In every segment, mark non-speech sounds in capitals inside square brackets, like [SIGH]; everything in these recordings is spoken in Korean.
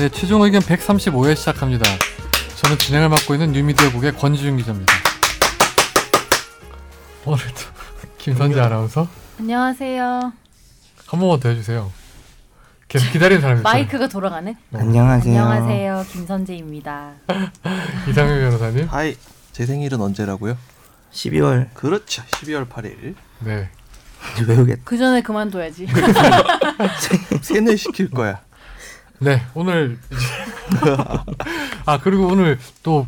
네, 최종 의견 135회 시작합니다. 저는 진행을 맡고 있는 뉴미디어국의 권지윤 기자입니다. 오늘도 [LAUGHS] 김선재 아나운서 안녕하세요. 한 번만 더 해주세요. 계속 기다리는 사람이 있어요. 마이크가 돌아가네. 안녕하세요. 안녕하세요. 김선재입니다. [LAUGHS] 이상현 변호사님. 하이 제 생일은 언제라고요? 12월 그렇죠 12월 8일 네. 외우겠다. 그 전에 그만둬야지. [LAUGHS] 세뇌시킬 거야 네, 오늘 [LAUGHS] 아 그리고 오늘 또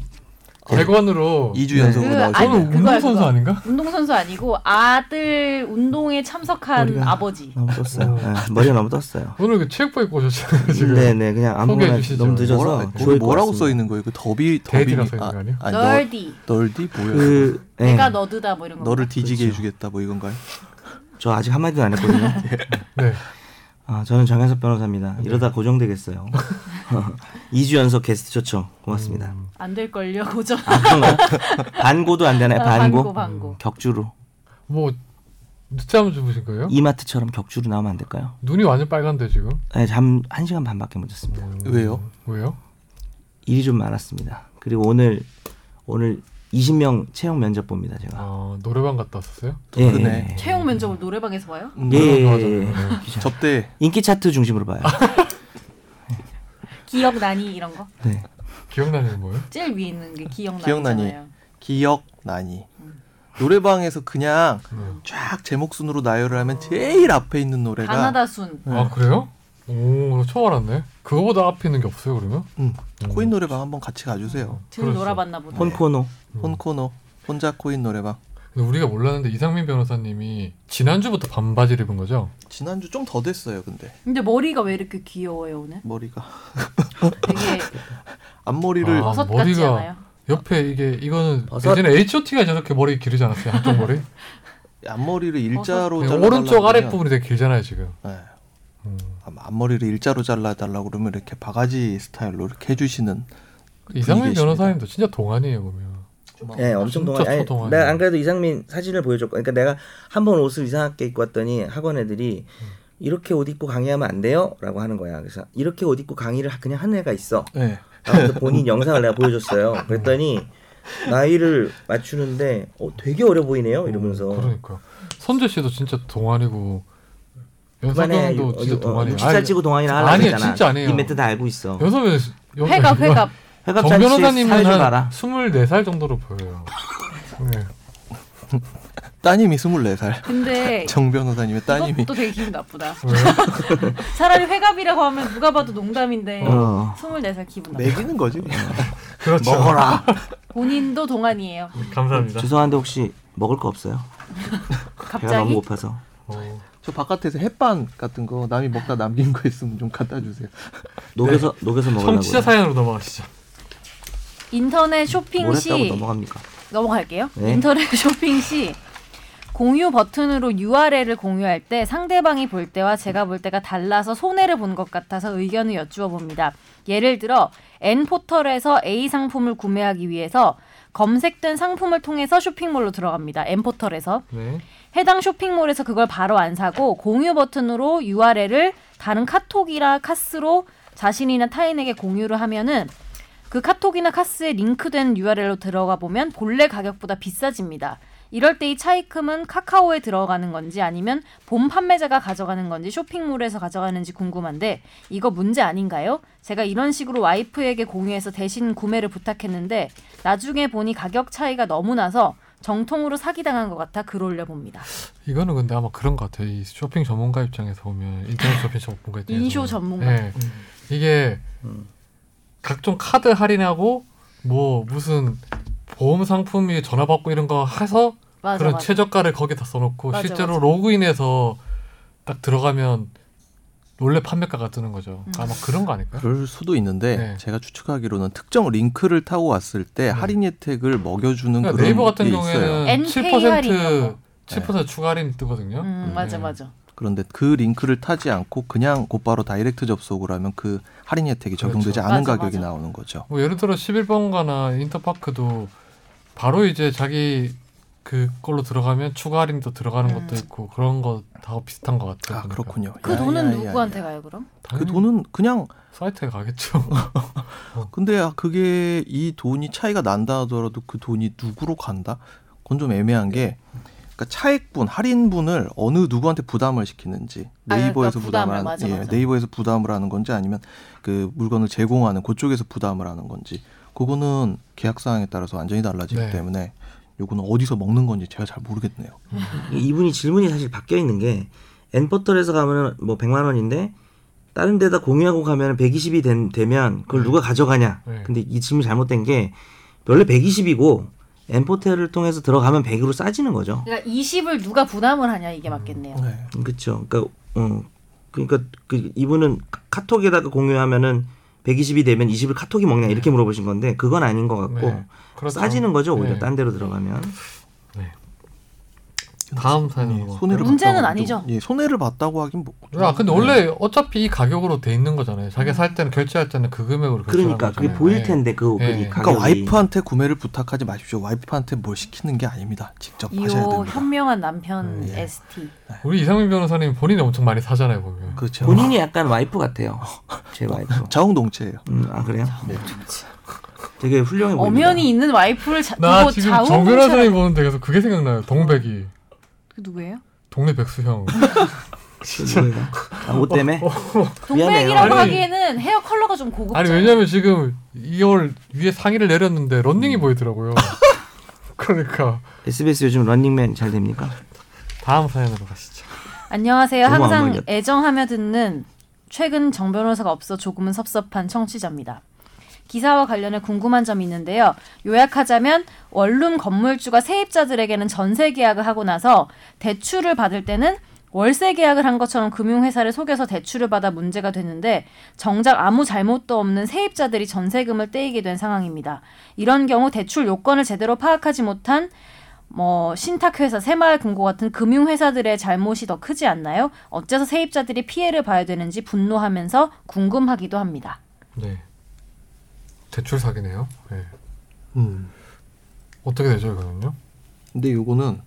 객원으로 2주 네. 연속으로 그 오늘 그거야, 운동선수 그거. 아닌가? 운동선수 아니고 아들 운동회 참석한 머리가- 아버지. 너무 떴어요. 오. 네, 머리가 너무 떴어요. 오늘 그 체육복 입고 오셨잖아요 지금. 네네 그냥 아무거나. 너무 늦어서 뭐라, 거기 뭐라고. 써 있는 거예요? 그 더비 더비 데이트라고 써 있는 거 아니에요? 아니, 너, Nerdy. Nerdy 뭐야? 그 네, 내가 nerd다 뭐 이런 거. 너를 뒤지게 그렇죠. 해주겠다 뭐 이건가요? 저 아직 한 마디도 안 했거든요. 네. 아 저는 정현석 변호사입니다. 이러다 고정되겠어요. [LAUGHS] [LAUGHS] 2주 연속 게스트 좋죠. 고맙습니다. 음, 안될 걸요. 고정. 아 그런가요? 반고도 안 되나요? 아, 반고? 반고 반고. 격주로 뭐 늦잠을 주무신 거예요? 이마트처럼 격주로 나오면 안 될까요? 눈이 완전 빨간데 지금. 네, 잠한 시간 반밖에 못 잤습니다. 음, 왜요? 왜요? 일이 좀 많았습니다. 그리고 오늘 오늘 20명 채용 면접 봅니다 제가. 아 노래방 갔다 왔었어요? 예, 그러네. 예, 예. 채용 면접을 노래방에서 봐요? 음, 예, 예, 예. 기자. 접대 인기 차트 중심으로 봐요. [LAUGHS] 기억나니 이런 거. 네. 기억나는 게 뭐예요? 제일 위에 있는 게 기억나잖아요. 기억나니. 기억 나니 노래방에서 그냥 음. 쫙 제 목 순으로 나열을 하면 제일 앞에 있는 노래가 가나다 순. 네. 아 그래요? 오, 나 처음 알았네. 그거보다 앞에 있는 게 없어요 그러면? 음, 음. 코인 노래방 한번 같이 가주세요 들 그렇죠. 놀아봤나 보다. 폰코노. 폰코노 혼자 코인 노래방 근데 우리가 몰랐는데 이상민 변호사님이 지난주부터 반바지를 입은 거죠? 지난주 좀 더 됐어요 근데 근데 머리가 왜 이렇게 귀여워요 오늘? 머리가 되게 [LAUGHS] 앞머리를 아, 머리가- 않아요? 옆에 이게 이거는 버섯? 예전에 H.O.T가 저렇게 머리 기르지 않았어요? 한쪽 머리? [LAUGHS] 앞머리를 일자로 네, 오른쪽 아랫 부분이 되게 길잖아요 지금. 네. 음. 앞- 앞머리를 일자로 잘라달라고 그러면 이렇게 바가지 스타일로 이렇게 해주시는 이상민. 변호사님도 진짜 동안이에요 보면. 네, 엄청 동안. 아니, 초동안이에요. 내가 안 그래도 이상민 사진을 보여줬고, 그러니까 내가 한 번 옷을 이상하게 입고 왔더니 학원 애들이 이렇게 옷 입고 강의하면 안 돼요?라고 하는 거야. 그래서 이렇게 옷 입고 강의를 그냥 한 애가 있어. 네. 그래서 본인 영상을 내가 보여줬어요. 그랬더니 나이를 맞추는데 어, 되게 어려 보이네요. 이러면서. 어, 그러니까 선재 씨도 진짜 동안이고 이번에 연석형도 진짜 동안이에요. 60살 치고 동안이라 하려고 아니에요, 했잖아. 진짜 아니에요. 이 멘트 다 알고 있어. 연석은 회갑 회갑. 정 회갑잔치 변호사님은 한 봐라. 24살 정도로 보여요. 네. 따님이 24살. 근데 [LAUGHS] 정 변호사님의 따님이 이것도 되게 기분 나쁘다. [LAUGHS] 차라리 회갑이라고 하면 누가 봐도 농담인데 어. 24살 기분 나빠. 매기는 거지. [LAUGHS] 그렇죠. 먹어라. 본인도 동안이에요. 감사합니다. 죄송한데 혹시 먹을 거 없어요? 배가 너무 갑자기 고파서. 어, 저 바깥에서 햇반 같은 거 남이 먹다 남긴 거 있으면 좀 갖다 주세요. [LAUGHS] 녹여서 녹여서 먹으려고. 청취자 사연으로 넘어가시죠. 인터넷 쇼핑 뭘시 넘어갑니까? 넘어갈게요. 네. 인터넷 [LAUGHS] 쇼핑 시 공유 버튼으로 URL을 공유할 때 상대방이 볼 때와 제가 볼 때가 달라서 손해를 본 것 같아서 의견을 여쭈어 봅니다. 예를 들어 N 포털에서 A 상품을 구매하기 위해서 검색된 상품을 통해서 쇼핑몰로 들어갑니다. N 포털에서 네. 해당 쇼핑몰에서 그걸 바로 안 사고 공유 버튼으로 URL을 다른 카톡이나 카스로 자신이나 타인에게 공유를 하면은 그 카톡이나 카스에 링크된 URL로 들어가 보면 본래 가격보다 비싸집니다. 이럴 때 이 차익금은 카카오에 들어가는 건지 아니면 본 판매자가 가져가는 건지 쇼핑몰에서 가져가는지 궁금한데 이거 문제 아닌가요? 제가 이런 식으로 와이프에게 공유해서 대신 구매를 부탁했는데 나중에 보니 가격 차이가 너무 나서 정통으로 사기당한 것 같아 글 올려봅니다. 이거는 근데 아마 그런 것 같아요. 이 쇼핑 전문가 입장에서 보면 인터넷 쇼핑 전문가 입장에서 인쇼. 전문가. 네. 이게 음. 각종 카드 할인하고 뭐 무슨 보험 상품이 전화 받고 이런 거 해서 맞아, 그런 맞아. 최저가를 거기다 써놓고 맞아, 실제로 맞아. 로그인해서 딱 들어가면 원래 판매가가 뜨는 거죠. 음. 아마 그런 거 아닐까요? 그럴 수도 있는데 네. 제가 추측하기로는 특정 링크를 타고 왔을 때 할인 혜택을 먹여주는 그러니까 그런 네이버 같은 게. 경우에는 NK 할인 이런 7% 7% 추가 할인 뜨거든요. 음, 맞아 네. 맞아. 그런데 그 링크를 타지 않고 그냥 곧바로 다이렉트 접속을 하면 그 할인 혜택이 적용되지 그렇죠. 않은 맞아, 가격이 맞아. 나오는 거죠. 뭐 예를 들어 11번가나 인터파크도 바로 이제 자기 그걸로 들어가면 추가 할인도 들어가는 음. 것도 있고 그런 거 다 비슷한 것 같아요. 아 보니까. 그렇군요. 그 야, 돈은 야, 야, 누구한테 야. 가요 그럼? 그 돈은 그냥 사이트에 가겠죠. [LAUGHS] 근데 아, 그게 이 돈이 차이가 난다 하더라도 그 돈이 누구로 간다? 그건 좀 애매한 게 그러니까 차액분, 할인분을 어느 누구한테 부담을 시키는지 아, 네이버에서 그러니까 부담을 부담을, 하는 맞아, 예, 맞아. 네이버에서 부담을 하는 건지 아니면 그 물건을 제공하는 그쪽에서 부담을 하는 건지 그거는 계약 사항에 따라서 완전히 달라지기 네. 때문에 요거는 어디서 먹는 건지 제가 잘 모르겠네요. 이분이 질문이 사실 바뀌어 있는 게 엔포털에서 가면은 뭐 100만 원인데 다른 데다 공유하고 가면 120이 된, 되면 그걸 누가 가져가냐. 네. 근데 이 질문이 잘못된 게 원래 120이고 엔포텔을 통해서 들어가면 100으로 싸지는 거죠. 그러니까 20을 누가 부담을 하냐 이게 맞겠네요. 네. 그렇죠. 그러니까 어 그러니까 그 이분은 카- 카톡에다가 공유하면은 120이 되면 20을 카톡이 먹냐 이렇게 물어보신 건데 그건 아닌 것 같고 네. 그렇죠. 싸지는 거죠 오히려 네. 딴 데로 들어가면. 다음 예, 사연으로 뭐. 손해를 문제는 아니죠. 좀- 예, 손해를 봤다고 하긴 뭐. 아 근데 네. 원래 어차피 이 가격으로 돼 있는 거잖아요. 자기 살 때는 결제할 때는 그 금액으로 그러니까 그게 거잖아요. 보일 네. 텐데 그 네. 그게 그러니까. 와이프한테 구매를 부탁하지 마십시오. 와이프한테 뭘 시키는 게 아닙니다. 직접 하셔야 됩니다. 현명한 남편 예. ST. 우리 이상민 변호사님 본인이 엄청 많이 사잖아요 보면. 그렇죠. 본인이 약간 와이프 같아요. [LAUGHS] 제 와이프. 자웅동체예요. 음, 아 그래요? 네. 되게 훌륭해 보입니다. 엄연히 있는 와이프를 자, 나 지금 좌우 정 변호사님 공차를- 보는데 계속 그게 생각나요. 동백이 그 누구예요? 동네 백수형. 그 누구예요? 아, 옷 때문에? 동백이라고 아니. 하기에는 헤어 컬러가 좀 고급져. 아니 왜냐면 지금 이걸 위에 상의를 내렸는데 런닝이 보이더라고요. [LAUGHS] 그러니까 SBS 요즘 런닝맨 잘 됩니까? 다음 사연으로 가시죠. 안녕하세요. 항상. 애정하며 듣는 최근 정 변호사가 없어 조금은 섭섭한 청취자입니다. 기사와 관련해 궁금한 점이 있는데요. 요약하자면 원룸 건물주가 세입자들에게는 전세 계약을 하고 나서 대출을 받을 때는 월세 계약을 한 것처럼 금융회사를 속여서 대출을 받아 문제가 됐는데 정작 아무 잘못도 없는 세입자들이 전세금을 떼이게 된 상황입니다. 이런 경우 대출 요건을 제대로 파악하지 못한 뭐 신탁회사, 새마을금고 같은 금융회사들의 잘못이 더 크지 않나요? 어째서 세입자들이 피해를 봐야 되는지 분노하면서 궁금하기도 합니다. 네. 대출 사기네요. 네. 음. 어떻게 되죠 이거는요? 근데 요거는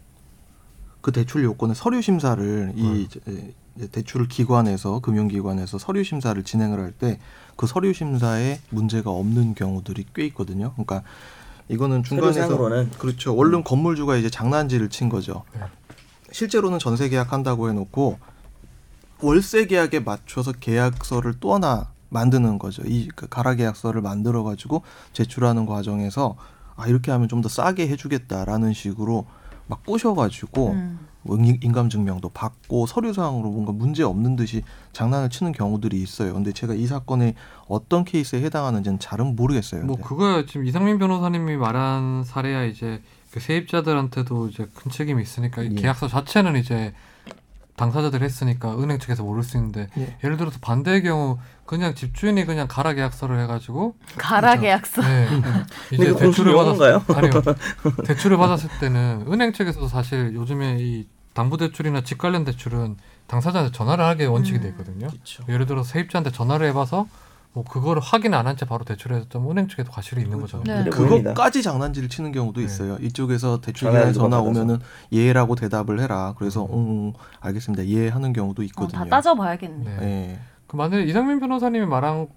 그 대출 요건의 서류 심사를 이 음. 이제 대출을 기관에서 금융기관에서 서류 심사를 진행을 할 때 그 서류 심사에 문제가 없는 경우들이 꽤 있거든요. 그러니까 이거는 중간에서 그렇죠. 원룸 건물주가 이제 장난질을 친 거죠. 네. 실제로는 전세 계약한다고 해놓고 월세 계약에 맞춰서 계약서를 또 하나 만드는 거죠. 이그 가라 계약서를 만들어 가지고 제출하는 과정에서 아 이렇게 하면 좀 더 싸게 해주겠다라는 식으로 막 꼬셔가지고 음. 뭐 인- 인감 증명도 받고 서류상으로 뭔가 문제 없는 듯이 장난을 치는 경우들이 있어요. 근데 제가 이 사건의 어떤 케이스에 해당하는지는 잘은 모르겠어요. 뭐 근데. 그거야 지금 이상민 변호사님이 말한 사례야 이제 그 세입자들한테도 이제 큰 책임이 있으니까 이 예. 계약서 자체는 이제 당사자들이 했으니까 은행 측에서 모를 수 있는데 예. 예를 들어서 반대의 경우 그냥 집주인이 그냥 가라 계약서를 해가지고 가라 그렇죠. 계약서. 네, 근데 이제 대출을 용어인가요? 받았 아니요 [LAUGHS] 대출을 받았을 때는 은행 측에서도 사실 요즘에 이 담보 대출이나 집 관련 대출은 당사자한테 전화를 하게 원칙이 음. 돼 있거든요. 그렇죠. 예를 들어 서 세입자한테 전화를 해봐서 뭐 그거를 확인 안 한 채 바로 대출해서 좀 은행 측에도 과실이 있는 그렇죠. 거잖아요. 네. 보입니다. 그것까지 장난질을 치는 경우도 네. 있어요. 이쪽에서 대출 전화를 기관에 전화. 오면은 예라고 대답을 해라. 그래서 응, 응, 알겠습니다. 이해하는 경우도 어, 있거든요. 다 따져봐야겠네. 네. 예. 그 만약에 이상민 변호사님이 말한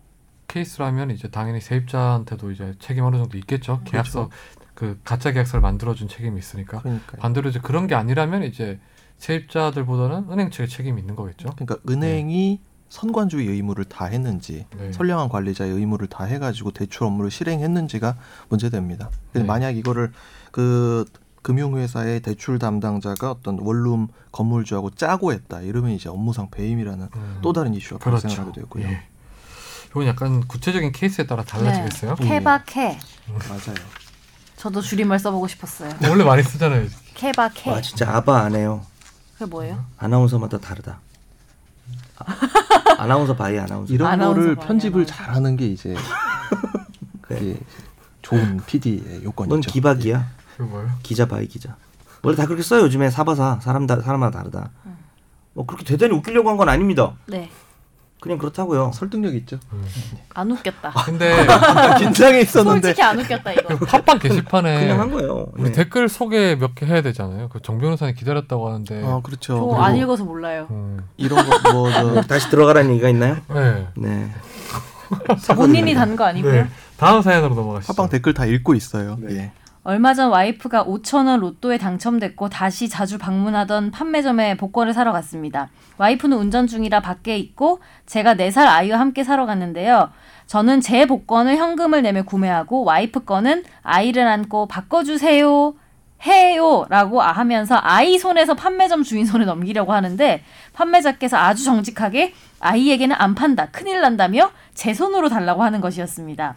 케이스라면 이제 당연히 세입자한테도 이제 책임 어느 정도 있겠죠. 계약서 그 가짜 계약서를 만들어준 책임이 있으니까 그러니까 반대로 이제 그런 게 아니라면 이제 세입자들보다는 은행 측에 책임이 있는 거겠죠. 그러니까 은행이 선관주의 의무를 다 했는지 네. 선량한 관리자의 의무를 다 해가지고 대출 업무를 실행했는지가 문제됩니다. 네. 만약 이거를 그 금융회사의 대출 담당자가 어떤 원룸 건물주하고 짜고 했다 이러면 이제 업무상 배임이라는 음. 또 다른 이슈가 그렇죠. 발생하게 되고요. 예. 이건 약간 구체적인 케이스에 따라 달라지겠어요. 네. 케바케. 맞아요. 저도 줄임말 써보고 싶었어요. 원래 많이 쓰잖아요. 케바케. 와 진짜 아바아네요. 그게 뭐예요? 아나운서마다 다르다. [LAUGHS] 아, 나운서 바이 아나운서. 이런 아나운서 거를 편집을 아나운서. 잘하는 게 이제. [LAUGHS] 이제 좋은 PD의 요건이죠. 넌 기바기야. 그 뭐예요? 기자 by 기자. 원래 다 그렇게 써요 요즘에 사바사 사람 다 사람마다 다르다. 뭐 그렇게 대단히 웃기려고 한 건 아닙니다. 네. 그냥 그렇다고요. 설득력 있죠. 안 웃겼다. 근데 [LAUGHS] 긴장해 있었는데 솔직히 안 웃겼다 이거. 그 팟빵 게시판에 그냥 한 거예요. 우리 네. 댓글 소개 몇 개 해야 되잖아요. 그 정 변호사님 기다렸다고 하는데. 아 그렇죠. 저 그리고 안 읽어서 몰라요. 음, 이런 거뭐저 다시 들어가라는 얘기가 있나요? 네. 네. 본인이 단 거 아니고요. 네. 다음 사연으로 넘어가시죠. 팟빵 댓글 다 읽고 있어요. 네. 예. 얼마 전 와이프가 5천 원 로또에 당첨됐고 다시 자주 방문하던 판매점에 복권을 사러 갔습니다. 와이프는 운전 중이라 밖에 있고 제가 4살 아이와 함께 사러 갔는데요. 저는 제 복권을 현금을 내며 구매하고 와이프 거는 아이를 안고 바꿔주세요. 해요 라고 하면서 아이 손에서 판매점 주인 손에 넘기려고 하는데 판매자께서 아주 정직하게 아이에게는 안 판다 큰일 난다며 제 손으로 달라고 하는 것이었습니다.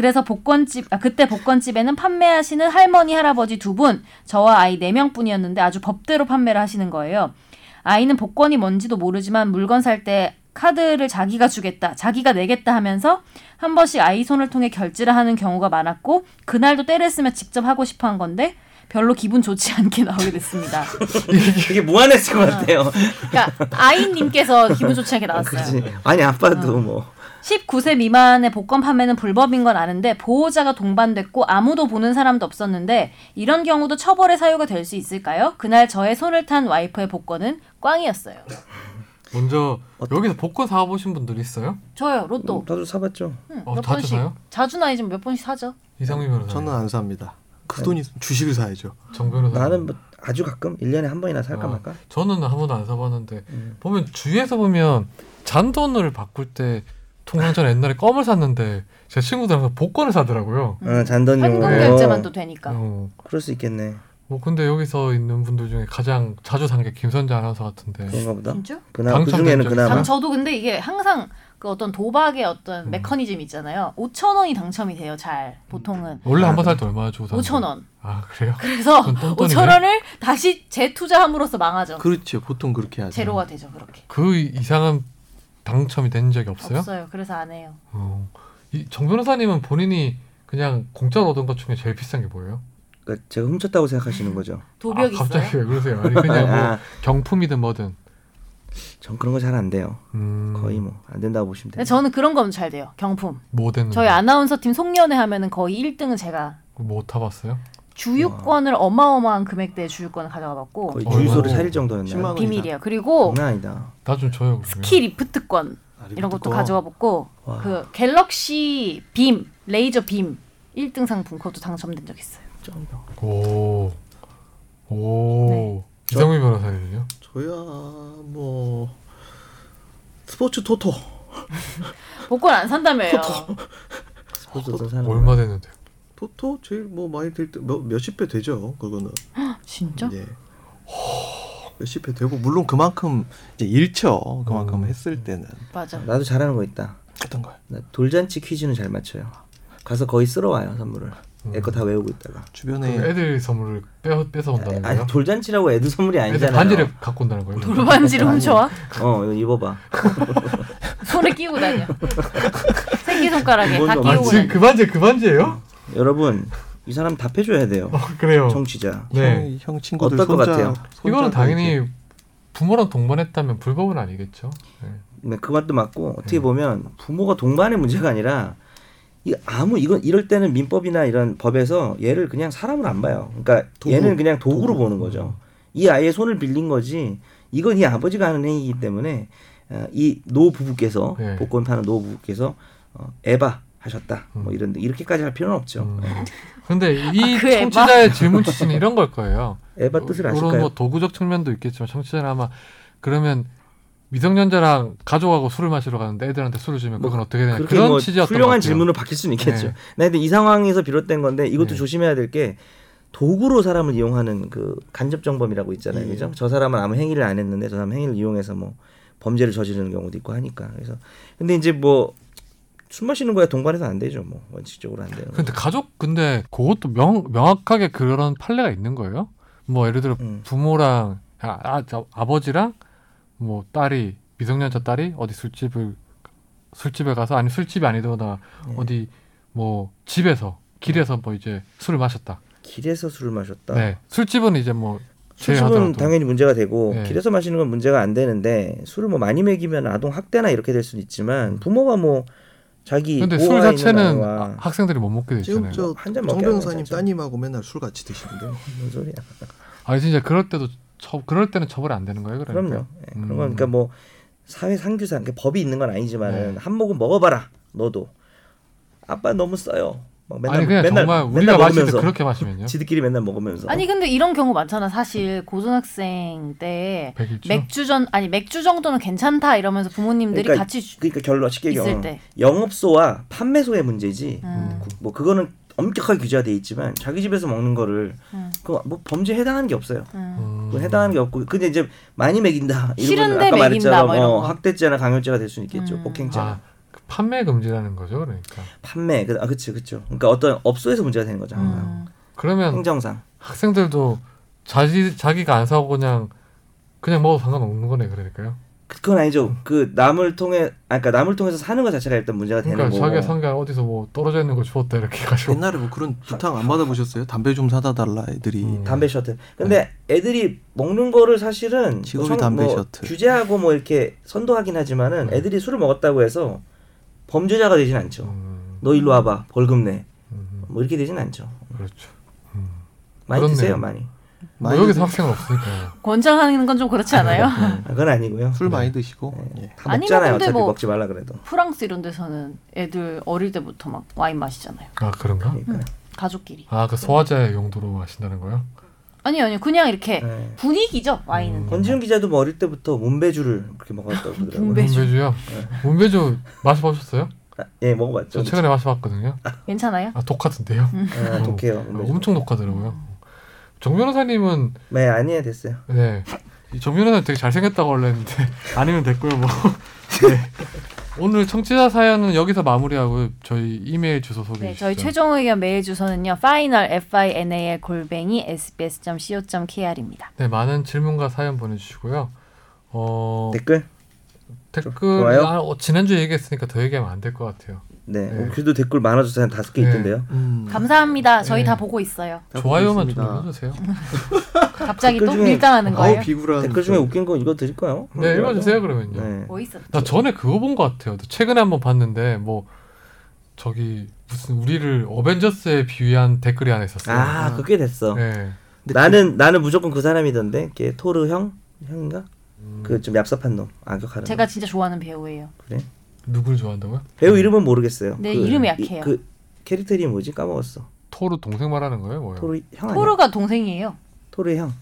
그래서 복권집 아, 그때 복권집에는 판매하시는 할머니 할아버지 두 분 저와 아이 네 명뿐이었는데 아주 법대로 판매를 하시는 거예요. 아이는 복권이 뭔지도 모르지만 물건 살 때 카드를 자기가 주겠다, 자기가 내겠다 하면서 한 번씩 아이 손을 통해 결제를 하는 경우가 많았고 그날도 때를 쓰며 직접 하고 싶어 한 건데 별로 기분 좋지 [LAUGHS] 않게 나오게 됐습니다. [LAUGHS] 되게 무한했을 것 같아요. 그러니까 아이님께서 기분 좋지 않게 나왔어요. 그렇지. 아니 아빠도 뭐 19세 미만의 복권 판매는 불법인 건 아는데 보호자가 동반됐고 아무도 보는 사람도 없었는데 이런 경우도 처벌의 사유가 될 수 있을까요? 그날 저의 손을 탄 와이프의 복권은 꽝이었어요. 먼저 여기서 복권 사보신 분들 있어요? 저요 로또 나도 사봤죠. 응, 어, 몇 자주 번씩 사요? 자주는 아니지만 몇 번씩 사죠. 이상민 변호사. 저는 안 삽니다. 그 돈이 주식을 사야죠. 정 변호사. 나는 뭐 아주 가끔 1년에 한 번이나 살까 아, 말까. 저는 한 번도 안 사봤는데 음. 보면 주위에서 보면 잔돈을 바꿀 때 통상 전 옛날에 껌을 샀는데 제 친구들 항상 복권을 사더라고요. 어, 잔돈용으로. 현금 결제만도 되니까. 어, 그럴 수 있겠네. 뭐 근데 여기서 있는 분들 중에 가장 자주 산 게 김선재 아나운서 같은데. 그런가 보다. 진짜? 그나마 그 중에는 적 그나마 당 저도 근데 이게 항상 그 어떤 도박의 어떤 음. 메커니즘 있잖아요. 5천 원이 당첨이 돼요. 잘 보통은 원래 한 번 살 때 얼마 주고 사는 5천 원. 아 그래요? 그래서 그건 똥돈이네. 5천 원을 다시 재투자함으로써 망하죠. 그렇죠. 보통 그렇게 하죠. 제로가 되죠 그렇게. 그 이상은 당첨이 된 적이 없어요? 없어요. 그래서 안 해요. 어. 이정 변호사님은 본인이 그냥 공짜로 얻은 것 중에 제일 비싼 게 뭐예요? 그러니까 제가 훔쳤다고 생각하시는 거죠. 도벽 아, 갑자기 있어요. 왜 그러세요? 아니 그냥 뭐 [LAUGHS] 아, 경품이든 뭐든. 전 그런 거 잘 안 돼요. 음, 거의 뭐 안 된다고 보시면 돼요. 저는 그런 거면 잘 돼요. 경품. 뭐? 저희 아나운서 팀 송년회 하면은 거의 1등은 제가 뭐 타봤어요? 주유권을 어마어마한 금액대의 주유권을 가져가 봤고 거의 어, 주유소를 어. 살릴 정도였나요? 10만 원. 비밀이에요. 그리고 장난 아니다. 나 좀 줘요. 그러면. 스키 리프트권 이런 것도 가져가 봤고 와. 그 Galaxy Beam 레이저 빔 1등 상품 그것도 당첨된 적 있어요. 짱이다. 오. 오. 네. 이상민 변호사님은요? 저야 뭐 스포츠 토토 복권 안 산다며요. 스포츠도 사는 얼마 됐는데요? 토토 제일 뭐 많이 될때 몇십 배 되죠. 그거는. [GASPS] 진짜? 예. 몇십 배 되고 물론 그만큼 이제 잃죠. 그만큼 음. 했을 때는 맞아. 나도 잘하는 거 있다. 어떤? 나 돌잔치 퀴즈는 잘 맞춰요. 가서 거의 쓸어 와요 선물을. 음. 내거다 외우고 있다가. 그 주변에 애들 선물을 빼, 뺏어 온다는 거예요? 아니 돌잔치라고 애들 선물이 아니잖아요. 반지를 갖고 온다는 거예요? 돌반지를. 훔쳐와 어 이거 입어봐. 손에 끼고 다녀. 새끼 손가락에 다 뭔가 아, 끼고 지금. 그 반지 그 반지예요? 여러분 이 사람 답해줘야 돼요. 어, 그래요. 청취자. 네. 형, 형 친구들 어떨 것 손자, 같아요? 손자 이거는 당연히 부모랑 동반했다면 불법은 아니겠죠. 네. 네, 그 말도 맞고 어떻게 보면 부모가 동반의 문제가 아니라 이 아무 이건 이럴 때는 민법이나 이런 법에서 얘를 그냥 사람으로 안 봐요. 그러니까 도구. 얘는 그냥 도구로 도구. 보는 거죠. 이 아이의 손을 빌린 거지. 이건 이 아버지가 하는 행위이기 때문에 어, 이노 부부께서 네. 복권 파는 노 부부께서 어, 에바 하셨다. 뭐 음. 이런데 이렇게까지 할 필요는 없죠. 음. 근데 이 아, 그? 청취자의 질문 취지는 이런 걸 거예요. 에바 뜻을 아실까요? 뭐 도구적 측면도 있겠지만 청취자는 아마 그러면 미성년자랑 가족하고 술을 마시러 가는데 애들한테 술을 주면 그건 어떻게 되냐 그런 뭐 취지였던 것 훌륭한. 질문으로 바뀔 수는 있겠죠. 네. 나 근데 이 상황에서 비롯된 건데 이것도 네. 조심해야 될 게 도구로 사람을 이용하는 그 간접 정범이라고 있잖아요. 예. 그죠? 저 사람은 아무 행위를 안 했는데 저 사람 행위를 이용해서 뭐 범죄를 저지르는 경우도 있고 하니까. 그래서 근데 이제 뭐 술 마시는 거야 동반해서 안 되죠. 뭐 원칙적으로 안 돼요. 근데 가족 근데 그것도 명, 명확하게 그런 판례가 있는 거예요? 뭐 예를 들어 음. 부모랑 아, 아, 저 아버지랑 뭐 딸이 미성년자 딸이 어디 술집을 술집에 가서 아니 술집이 아니더라도 예. 어디 뭐 집에서 길에서 뭐 이제 술을 마셨다. 길에서 술을 마셨다. 네. 술집은 이제 뭐 술집은. 당연히 문제가 되고 네. 길에서 마시는 건 문제가 안 되는데 술을 뭐 많이 먹이면 아동 학대나 이렇게 될 수는 있지만 부모가 뭐 자기 근데 술 자체는 아, 학생들이 못 먹게 돼 지금 있잖아요. 저 한잔 정 먹게 변호사님. 따님하고 맨날 술 같이 드시는데요. [LAUGHS] 무슨 소리야? 아니 진짜 그럴 때도 처, 그럴 때는 처벌이 안 되는 거예요, 그러니까. 그럼요. 예, 그런 음. 건 그러니까 뭐 사회 상규상 그러니까 법이 있는 건 아니지만은 네. 한 모금 먹어봐라. 너도 아빠 너무 써요. 막 맨날 아니 그냥 맨날 정말 맨날 우리가 마실 때 먹으면서 그렇게 마시면요. 지들끼리 맨날 먹으면서 아니 근데 이런 경우 많잖아. 사실 고등학생 때 백일주. 맥주 전 아니 맥주 정도는 괜찮다 이러면서 부모님들이 그러니까 같이 주- 그러니까 결론 쉽게 있을 경험 때. 영업소와 판매소의 문제지. 음. 구- 뭐 그거는 엄격하게 규제가 돼 있지만 자기 집에서 먹는 거를 음. 그뭐 범죄에 해당하는 게 없어요. 음. 음. 그건 해당하는 게 없고 근데 이제 많이 먹인다. 이런 싫은데 아까 말했처럼 뭐 거. 학대죄나 강요죄가 될 수는 있겠죠. 음. 폭행죄. 아, 그 판매 금지라는 거죠, 그러니까. 판매. 그, 아 그렇죠, 그렇죠. 그러니까 어떤 업소에서 문제가 되는 거죠. 항상. 음. 그러면 행정상. 학생들도 자기 자기가 안 사고 그냥 그냥 먹어도 상관없는 거네, 그러니까요. 그건 아니죠. 그 남을 통해, 아, 그러니까 남을 통해서 사는 것 자체가 일단 문제가 되는 그러니까 거고. 자기가 산 게 어디서 뭐 떨어져 있는 거 주웠다 이렇게 가지고. 옛날에 뭐 그런 부탁 안 받아보셨어요? 담배 좀 사다 달라 애들이. 음. 담배 셔틀. 근데 애들이 먹는 거를 사실은 직업이 뭐 담배 뭐 셔틀. 규제하고 뭐 이렇게 선도하긴 하지만은 네. 애들이 술을 먹었다고 해서 범죄자가 되진 않죠. 음, 너 일로 와봐, 벌금 내. 음, 뭐 이렇게 되진 않죠. 그렇죠. 음. 많이 그렇네요. 드세요, 많이. 뭐 여기서 드- 학생은 없으니까요. [LAUGHS] 권장하는 건 좀 그렇지 않아요? [LAUGHS] 아, 그건 아니고요. 술 많이 드시고. 네. 예. 다 먹잖아요. 어차피 뭐- 먹지 말라 그래도. 프랑스 이런 데서는 애들 어릴 때부터 막 와인 마시잖아요. 아 그런가? 그러니까. 가족끼리. 아그 소화제 용도로 마신다는 거요? 아니요, 아니요. 그냥 이렇게 네. 분위기죠, 와인은. 음. 권지훈 기자도 뭐 어릴 때부터 문배주를 그렇게 먹었다고 그러더라고요. 문배주. 문배주요? 문배주 마셔보셨어요? 아, 예, 먹어봤죠. 저 최근에 마셔봤거든요. 괜찮아요? 아 독하던데요? 아, 독해요. 아, 문배주. 엄청 독하더라고요. 정 변호사님은 네, 아니에요, 됐어요. 네. 이정 변호사님 되게 잘생겼다고 원래 했는데 [LAUGHS] 아니면 됐고요 뭐. 네. [LAUGHS] 오늘 청취자 사연은 여기서 마무리하고 저희 이메일 주소 소개해 네, 주시죠. 저희 최종 의견 메일 주소는요. final f i n a l 골뱅이 sbs.co.kr입니다. 네, 많은 질문과 사연 보내주시고요. 어, 댓글? 댓글 좋아요? 아, 어, 지난주 에 얘기했으니까 더 얘기하면 안 될 것 같아요. 네. 네. 어, 그래도 댓글 많아져서 한 다섯 개 네. 있던데요. 음. 감사합니다. 저희 네. 다 보고 있어요. 다 좋아요만 보고 좀. 눌러주세요. [LAUGHS] 갑자기 또 중에- 밀당하는 거예요? 비굴한. 댓글 중에 저- 웃긴 거 이거 드릴까요? 네, 읽어주세요 그러면요. 네. 뭐 있었죠? 나 전에 그거 본 것 같아요. 최근에 한번 봤는데 뭐 저기 무슨 우리를 어벤져스에 비유한 댓글이 하나 있었어요. 아, 그게 됐어. 네. 나는 나는 무조건 그 사람이던데. 걔 토르 형 형인가? 음, 그좀 얍삽한 놈, 악역하는. 제가 놈. 진짜 좋아하는 배우예요. 그래? 누굴 좋아한다고요? 배우 이름은 모르겠어요. 네, 그, 이름이 이- 약해요. 그 캐릭터 이름이 뭐지? 까먹었어. 토르 동생 말하는 거예요, 뭐요? 토르 형 아니야? 토르가 동생이에요. 토르 형.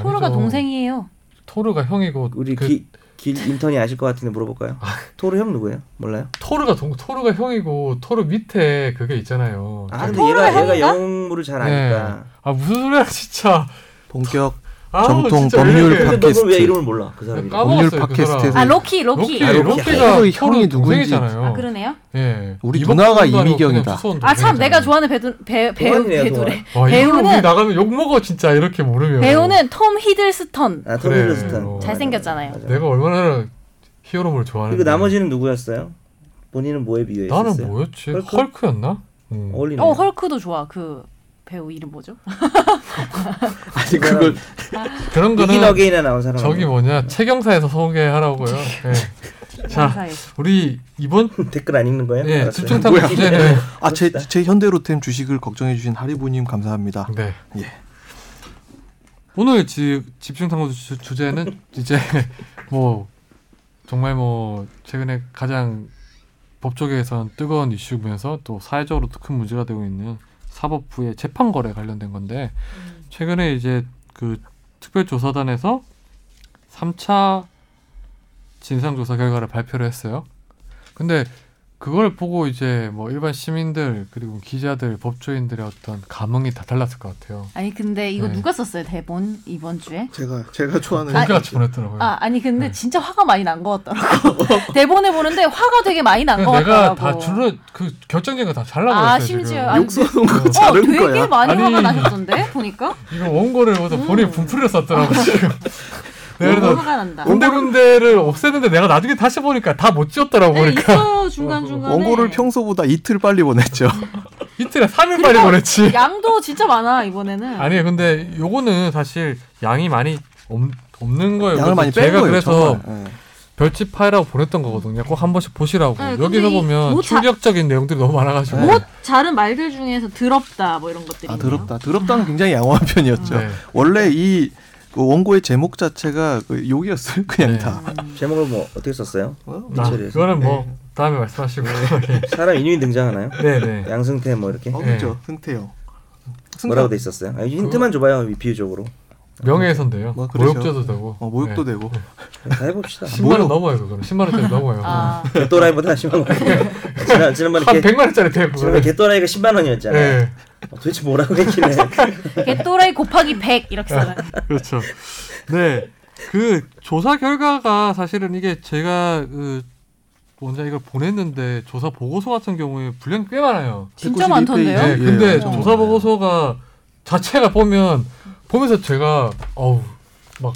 토르가. 동생이에요. 토르가 형이고 우리 그 기, 길 인턴이 아실 것 같은데 물어볼까요? 토르 형 누구예요? 몰라요? 토르가 동 토르가 형이고 토르 밑에 그게 있잖아요. 아 근데 얘가 얘가 형인가? 영웅물을 잘 아니까. 아 무슨 소리야 진짜. 본격 아우, 정통 진짜 법률 근데 너는 왜 팟캐스트. 이름을 몰라? 그 사람 이름. 까먹었어요, 법률 그 팟캐스트에서. 아 로키 로키. 로키 아, 로키. 로키가 토르 토르 형이 누군지. 동생이잖아요. 아 그러네요. 예. 우리 이번 누나가 아니고 이미경이다. 그냥 수원 아 참 동생이잖아요. 내가 좋아하는 배우 배, 배우 동안이네요, 배우래. 와, 이거 우리 배우는 나가면 욕 먹어 진짜 이렇게 모르면. 배우는 톰 히들스턴. 아 그래. 히들스턴. 어. 잘생겼잖아요. 내가 얼마나 히어로물 좋아하는데. 그리고 나머지는 누구였어요? 본인은 뭐에 비유했었어요? 나는 뭐였지? 헐크? 헐크? 였나 음. 어울리네. 어 헐크도 좋아. 그 배우 이름 뭐죠? [LAUGHS] 아니 그걸 그런 이긴 거는 어게인에 나온 사람. 저기 뭐냐 최경사에서 소개하라고요. 예. 자. 우리 이번 [LAUGHS] 댓글 안 읽는 거예요? 예, 알았어요. 집중 탐구 주제는 아제 제 현대로템 주식을 걱정해 주신 하리보님 감사합니다. 네. 예. 오늘 지, 집중 탐구 주, 주제는 이제 [LAUGHS] 뭐 정말 뭐 최근에 가장 법조계에선 뜨거운 이슈면서 또 사회적으로도 큰 문제가 되고 있는 사법부의 재판 거래 관련된 건데 최근에 이제 그 특별조사단에서 3차 진상조사 결과를 발표를 했어요. 근데 그걸 보고 이제 뭐 일반 시민들 그리고 기자들 법조인들의 어떤 감흥이 다 달랐을 것 같아요. 아니 근데 이거 네. 누가 썼어요 대본 이번 주에? 제가 제가 좋아하는 우리가 같이 보냈더라고요. 아 아니 근데 네. 진짜 화가 많이 난 것 같더라고. [LAUGHS] 대본에 보는데 화가 되게 많이 난것 내가 같더라고. 다 줄을 그 결정적인 거다 잘라버렸어요 아. 심지어 아니, 욕 써놓은 거어 자른 되게 거야. 많이 아니. 화가 나셨던데 보니까. 이거 원고를 보다 본인 분풀이로 썼더라고 지금. [LAUGHS] 너무 그래서 화가 난다. 군데군데를 없애는데 내가 나중에 다시 보니까 다 못 지웠더라고 네, 보니까. 있어 중간 중간에. 원고를 평소보다 이틀 빨리 보냈죠. [LAUGHS] 이틀에 3일 빨리 보냈지. 양도 진짜 많아 이번에는. 아니 근데 요거는 사실 양이 많이 없, 없는 거예요. 양을 그래서 많이 뺀 제가 거예요. 그래서 정말. 예. 별집 파이라고 보냈던 거거든요. 꼭 한 번씩 보시라고. 네, 여기서 이 보면 뭐 자- 충격적인 내용들이 너무 많아가지고. 네. 못 자른 말들 중에서 더럽다 뭐 이런 것들이. 아. 더럽다. 더럽다는 굉장히 양호한 편이었죠. 네. 원래 이 그 원고의 제목 자체가 그 욕이었어요. [LAUGHS] 그냥 네. 다. 음. 제목을 뭐 어떻게 썼어요? 어? 아. 그거는 뭐 네. 다음에 말씀하시고. 사람 이름이 등장하나요? 네네. 양승태 뭐 이렇게 어, 그죠. 승태요. 뭐라고 돼 있었어요? 아, 힌트만 줘봐요 비유적으로 명예훼손돼요. 뭐. 모욕죄도 되고. 어, 모욕도 네. 되고. 다 해봅시다. 10만 원 모욕. 넘어요 그거는. 10만 원짜리 넘어요. 아, 개또라이보다 심한 거 지난 지난번에 한 개, 100만 원짜리 되고. 지난번에 개또라이가 10만 원이었잖아요. 네. 어, 도대체 뭐라고 했길래? [LAUGHS] 개또라이 곱하기 100 이렇게 써요. 그렇죠. 네. 그 조사 결과가 사실은 이게 제가 그 먼저 이걸 보냈는데 조사 보고서 같은 경우에 분량이 꽤 많아요. 진짜 192 많던데요? 네. 예. 근데 어. 조사 보고서가 자체가 보면 보면서 제가 어우 막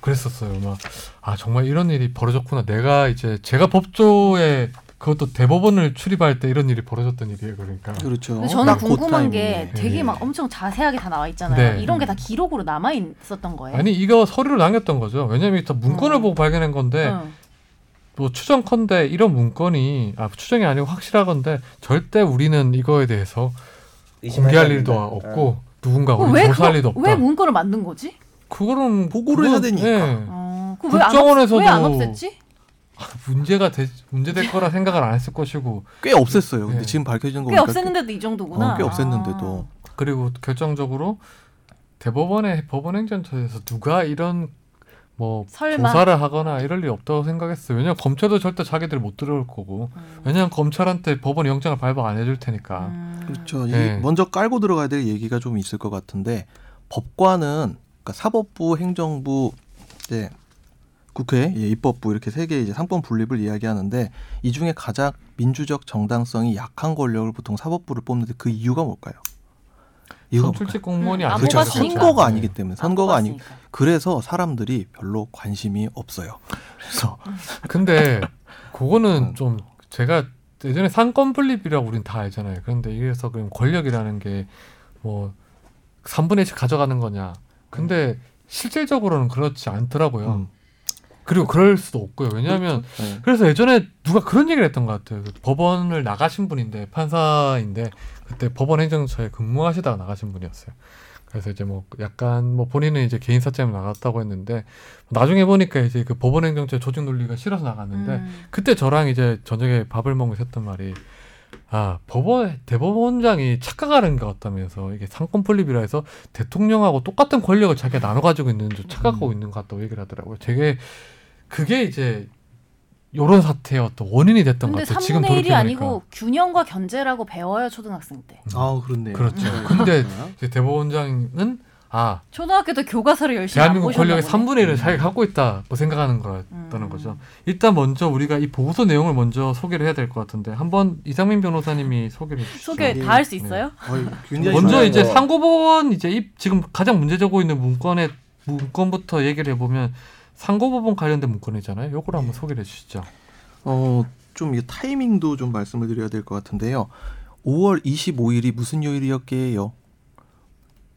그랬었어요. 막 아 정말 이런 일이 벌어졌구나. 내가 이제 제가 법조에 그것도 대법원을 출입할 때 이런 일이 벌어졌던 일이에요. 그러니까. 그렇죠. 저는 궁금한 게. 되게 네. 막 엄청 자세하게 다 나와 있잖아요. 네. 이런 게 다 기록으로 남아 있었던 거예요. 아니 이거 서류로 남겼던 거죠. 왜냐면 다 문건을 음. 보고 발견한 건데 응. 뭐 추정컨대 이런 문건이 아 추정이 아니고 확실하건데 절대 우리는 이거에 대해서 공개할 일도 없고 누군가 그럼 우리 왜 조사할 일도 없다. 왜 문건을 만든 거지? 그거는 보고를 해야 되니까. 어, 그왜안 국정원에서도 왜안 없앴지? 문제가 되, 문제될 거라 생각을 안 했을 것이고 꽤 없앴어요. 근데 네. 지금 밝혀진 거꽤 보니까 없앴는데도 이 정도구나. 어, 꽤 없앴는데도 그리고 결정적으로 대법원의 법원행정처에서 누가 이런 뭐 설마? 조사를 하거나 이럴 리 없다고 생각했어요. 왜냐면 검찰도 절대 자기들 못 들어올 거고 음. 왜냐면 검찰한테 법원 영장을 발부 안 해줄 테니까. 음. 그렇죠. 네. 이 먼저 깔고 들어가야 될 얘기가 좀 있을 것 같은데 법관은 그러니까 사법부, 행정부, 이제 국회, 예, 입법부 이렇게 세 개의 이제 상권 분립을 이야기하는데 이 중에 가장 민주적 정당성이 약한 권력을 보통 사법부를 뽑는데 그 이유가 뭘까요? 뭘까요? 선출직 공무원이 음, 아니죠. 안 그렇죠. 선거가 아니기 때문에 안 선거가 아니. 그래서 사람들이 별로 관심이 없어요. 그래서 [LAUGHS] 근데 그거는 음. 좀 제가 예전에 상권 분립이라고 우린 다 알잖아요. 그런데 이래서 그럼 권력이라는 게 뭐 3분의 1씩 가져가는 거냐. 근데 실질적으로는 그렇지 않더라고요. 음. 그리고 그럴 수도 없고요. 왜냐하면 네. 그래서 예전에 누가 그런 얘기를 했던 것 같아요. 그 법원을 나가신 분인데 판사인데 그때 법원 행정처에 근무하시다가 나가신 분이었어요. 그래서 이제 뭐 약간 뭐 본인은 이제 개인 사점에 나갔다고 했는데 나중에 보니까 이제 그 법원 행정처 조직 논리가 싫어서 나갔는데 음. 그때 저랑 이제 저녁에 밥을 먹으면서 했던 말이 아 법원 대법원장이 착각하는 것 같다면서 이게 상권 분립이라 해서 대통령하고 똑같은 권력을 자기가 나눠 가지고 있는 줄 착각하고 음. 있는 것 같다고 얘기를 하더라고요. 되게 그게 이제 요런 사태의 어떤 원인이 됐던 것 같아요. 지금 3분의 1이 돌이켜 보니까 아니고 균형과 견제라고 배워요 초등학생 때. 아 그렇네요. 그렇죠. 네. 근데 이제 대법원장은 아 초등학교 때 교과서를 열심히 안 대한민국 권력의 보네. 3분의 1을 자기가 갖고 있다고 생각하는 거였다는 음. 거죠. 일단 먼저 우리가 이 보고서 내용을 먼저 소개를 해야 될 것 같은데 한번 이상민 변호사님이 소개를 해주시죠. 소개 네. 다할 수 있어요? 굉장히 먼저. 이제 뭐. 상고법원 이제 이 지금 가장 문제되고 있는 문건의 문건부터 얘기를 해보면 상고법원 관련된 문건이잖아요. 요걸 한번 소개를 해주시죠. 어, 좀 타이밍도 좀 말씀을 드려야 될 것 같은데요. 5월 25일이 무슨 요일이었게요?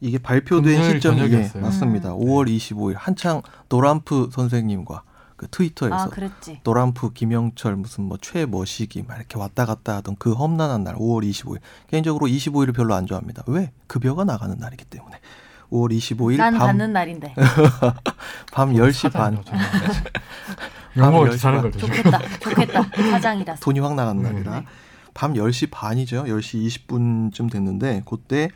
이게 발표된 시점이 예. 맞습니다. 음. 5월 25일 한창 도람프 선생님과 그 트위터에서 아. 도람프 김영철 무슨 뭐 최머시기 막 이렇게 왔다 갔다 하던 그 험난한 날 5월 25일 개인적으로 25일을 별로 안 좋아합니다. 왜? 급여가 나가는 날이기 때문에 5월 25일 난 밤, 받는 날인데. [LAUGHS] 밤 10시 반 [LAUGHS] 영어를 밤 잘하는 10시 거죠. 좋겠다. 좋겠다. 사장이라서. 돈이 확 나가는 음. 날이라 밤 10시 반이죠. 10시 20분쯤 됐는데 그때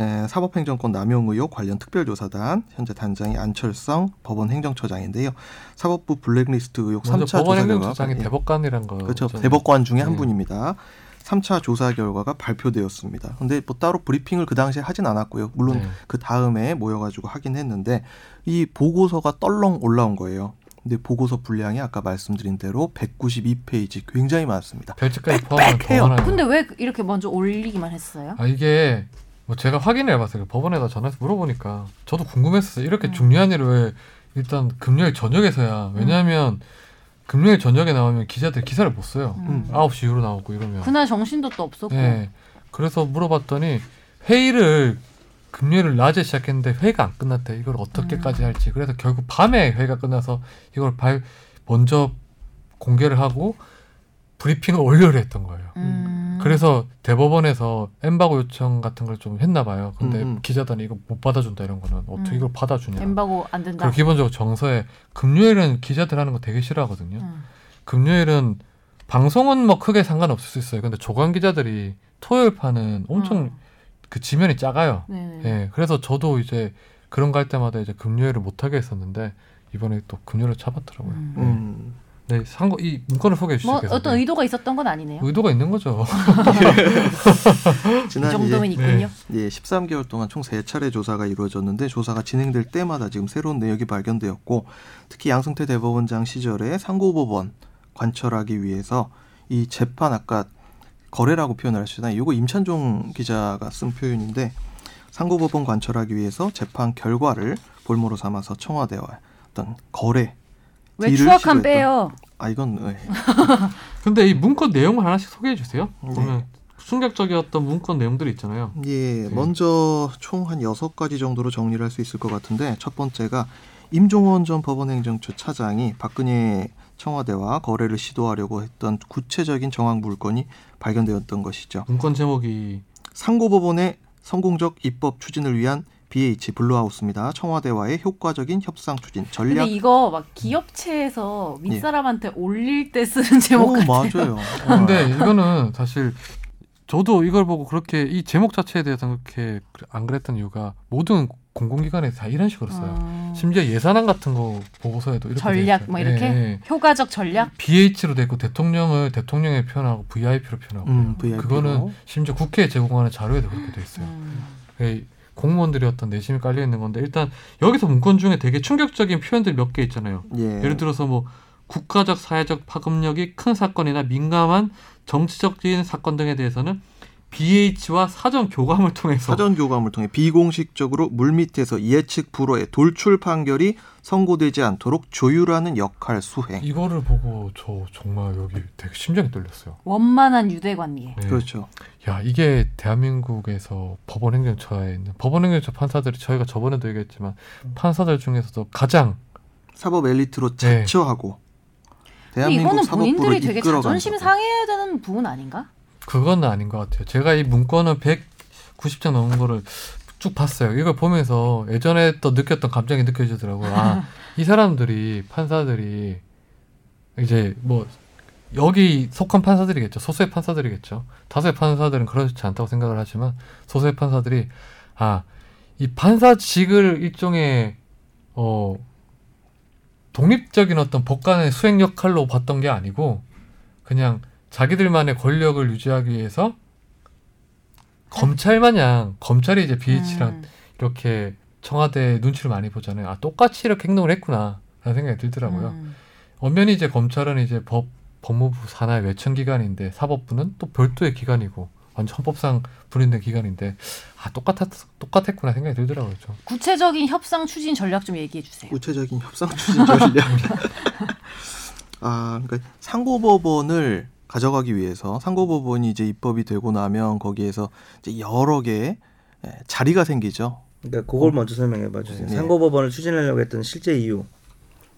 에, 사법행정권 남용 의혹 관련 특별조사단 현재 단장이 안철성 법원 행정처장인데요. 사법부 블랙리스트 의혹 먼저 3차 법원 조사 행정처장이 결과가 예, 대법관이란 거 그렇죠. 대법관 중에 한 네. 분입니다. 3차 조사 결과가 발표되었습니다. 근데 뭐 따로 브리핑을 그 당시에 하진 않았고요. 물론 네. 그 다음에 모여가지고 하긴 했는데 이 보고서가 떨렁 올라온 거예요. 근데 보고서 분량이 아까 말씀드린 대로 192페이지 굉장히 많습니다. 빽빽해요. 많아요. 근데 왜 이렇게 먼저 올리기만 했어요? 아 이게 뭐 제가 확인을 해봤어요. 법원에다 전화해서 물어보니까 저도 궁금했었어요. 이렇게 음. 중요한 일을 왜 일단 금요일 저녁에서야 왜냐하면 금요일 저녁에 나오면 기자들 기사를 못 써요. 음. 9시 이후로 나오고 이러면. 그날 정신도 또 없었고. 네. 그래서 물어봤더니 회의를 금요일을 낮에 시작했는데 회의가 안 끝났대. 이걸 어떻게까지 할지. 그래서 결국 밤에 회의가 끝나서 이걸 발 먼저 공개를 하고 브리핑을 [LAUGHS] 월요일에 했던 거예요. 음. 그래서 대법원에서 엠바고 요청 같은 걸 좀 했나 봐요. 근데 음, 음. 기자단이 이거 못 받아준다 이런 거는 어떻게 음. 이걸 받아주냐. 엠바고 안 된다. 그리고 기본적으로 정서에 금요일은 기자들 하는 거 되게 싫어하거든요. 음. 금요일은 방송은 뭐 크게 상관없을 수 있어요. 근데 조간 기자들이 토요일 파는 엄청 어. 그 지면이 작아요. 네네. 예. 그래서 저도 이제 그런 거 할 때마다 이제 금요일을 못 하게 했었는데 이번에 또 금요일을 잡았더라고요. 음. 음. 네, 상고 이 문건을 소개해 뭐 주시겠어요? 어떤 의도가 있었던 건 아니네요. 의도가 있는 거죠. [LAUGHS] 이 지난 정도면 이제 있군요. 예, 13개월 동안 총 3차례 조사가 이루어졌는데 조사가 진행될 때마다 지금 새로운 내역이 발견되었고 특히 양승태 대법원장 시절에 상고법원 관철하기 위해서 이 재판 아까 거래라고 표현을 하시잖아요. 이거 임찬종 기자가 쓴 표현인데 상고법원 관철하기 위해서 재판 결과를 볼모로 삼아서 청와대와 어떤 거래 왜 시도했던- 빼요? 아 이건 예. [LAUGHS] 근데 이 문건 내용을 하나씩 소개해 주세요. 네. 보면 충격적이었던 문건 내용들이 있잖아요. 예, 네. 먼저 총 한 여섯 가지 정도로 정리를 할 수 있을 것 같은데 첫 번째가 임종헌 전 법원행정처 차장이 박근혜 청와대와 거래를 시도하려고 했던 구체적인 정황 문건이 발견되었던 것이죠. 문건 제목이 상고법원의 성공적 입법 추진을 위한 BH Blue House입니다. 청와대와의 효과적인 협상 추진 근데 전략. 이거 막 기업체에서 윗사람한테 올릴 때 쓰는 제목 오, 같아요. 맞아요. [LAUGHS] 근데 이거는 사실 저도 이걸 보고 그렇게 이 제목 자체에 대해서 그렇게 안 그랬던 이유가 모든 공공기관에 다 이런 식으로 써요. 어, 심지어 예산안 같은 거 보고서에도 이렇게 돼 전략. 뭐 이렇게 예, 예. 효과적 전략. BH로 돼 있고 대통령을 대통령에 표현하고 VIP로 표현하고 음, VIP 로. 그거는 심지어 국회에 제공하는 자료에도 그렇게 돼 있어요. 음. 예, 공무원들이 어떤 내심이 깔려 있는 건데 일단 여기서 문건 중에 되게 충격적인 표현들이 몇개 있잖아요. 예. 예를 들어서 뭐 국가적 사회적 파급력이 큰 사건이나 민감한 정치적인 사건 등에 대해서는 BH와 사전 교감을 통해서 사전 교감을 통해 비공식적으로 물밑에서 예측 불허의 돌출 판결이 선고되지 않도록 조율하는 역할 수행. 이거를 보고 저 정말 여기 되게 심장이 떨렸어요. 원만한 유대 관계. 네. 그렇죠. 야 이게 대한민국에서 법원 행정처에 있는 법원 행정처 판사들이 저희가 저번에도 얘기했지만 판사들 중에서도 가장 사법 엘리트로 네. 자처하고 근데 대한민국 이거는 본인들이 되게. 자존심 상해야 되는 부분 아닌가? 그건 아닌 것 같아요. 제가 이 문건을 190장 넘은 거를 쭉 봤어요. 이걸 보면서 예전에 또 느꼈던 감정이 느껴지더라고요. 아, 이 사람들이 판사들이 이제 뭐 여기 속한 판사들이겠죠. 소수의 판사들이겠죠. 다수의 판사들은 그렇지 않다고 생각을 하지만 소수의 판사들이 아, 이 판사직을 일종의 어 독립적인 어떤 법관의 수행 역할로 봤던 게 아니고 그냥 자기들만의 권력을 유지하기 위해서 검찰 마냥 검찰이 이제 BH랑 음. 이렇게 청와대 눈치를 많이 보잖아요. 아 똑같이 이렇게 행동을 했구나 라는 생각이 들더라고요. 음. 엄연히 이제 검찰은 이제 법 법무부 산하의 외청 기관인데 사법부는 또 별도의 기관이고 완전 헌법상 분리된 기관인데 아 똑같았 똑같았구나 생각이 들더라고요. 좀. 구체적인 협상 추진 전략 좀 얘기해 주세요. 구체적인 협상 추진 전략. [LAUGHS] 아, 그러니까 상고법원을 가져가기 위해서 상고법원이 이제 입법이 되고 나면 거기에서 이제 여러 개의 예, 자리가 생기죠. 그러니까 그걸 먼저 설명해 봐 주세요. 네. 상고법원을 추진하려고 했던 실제 이유.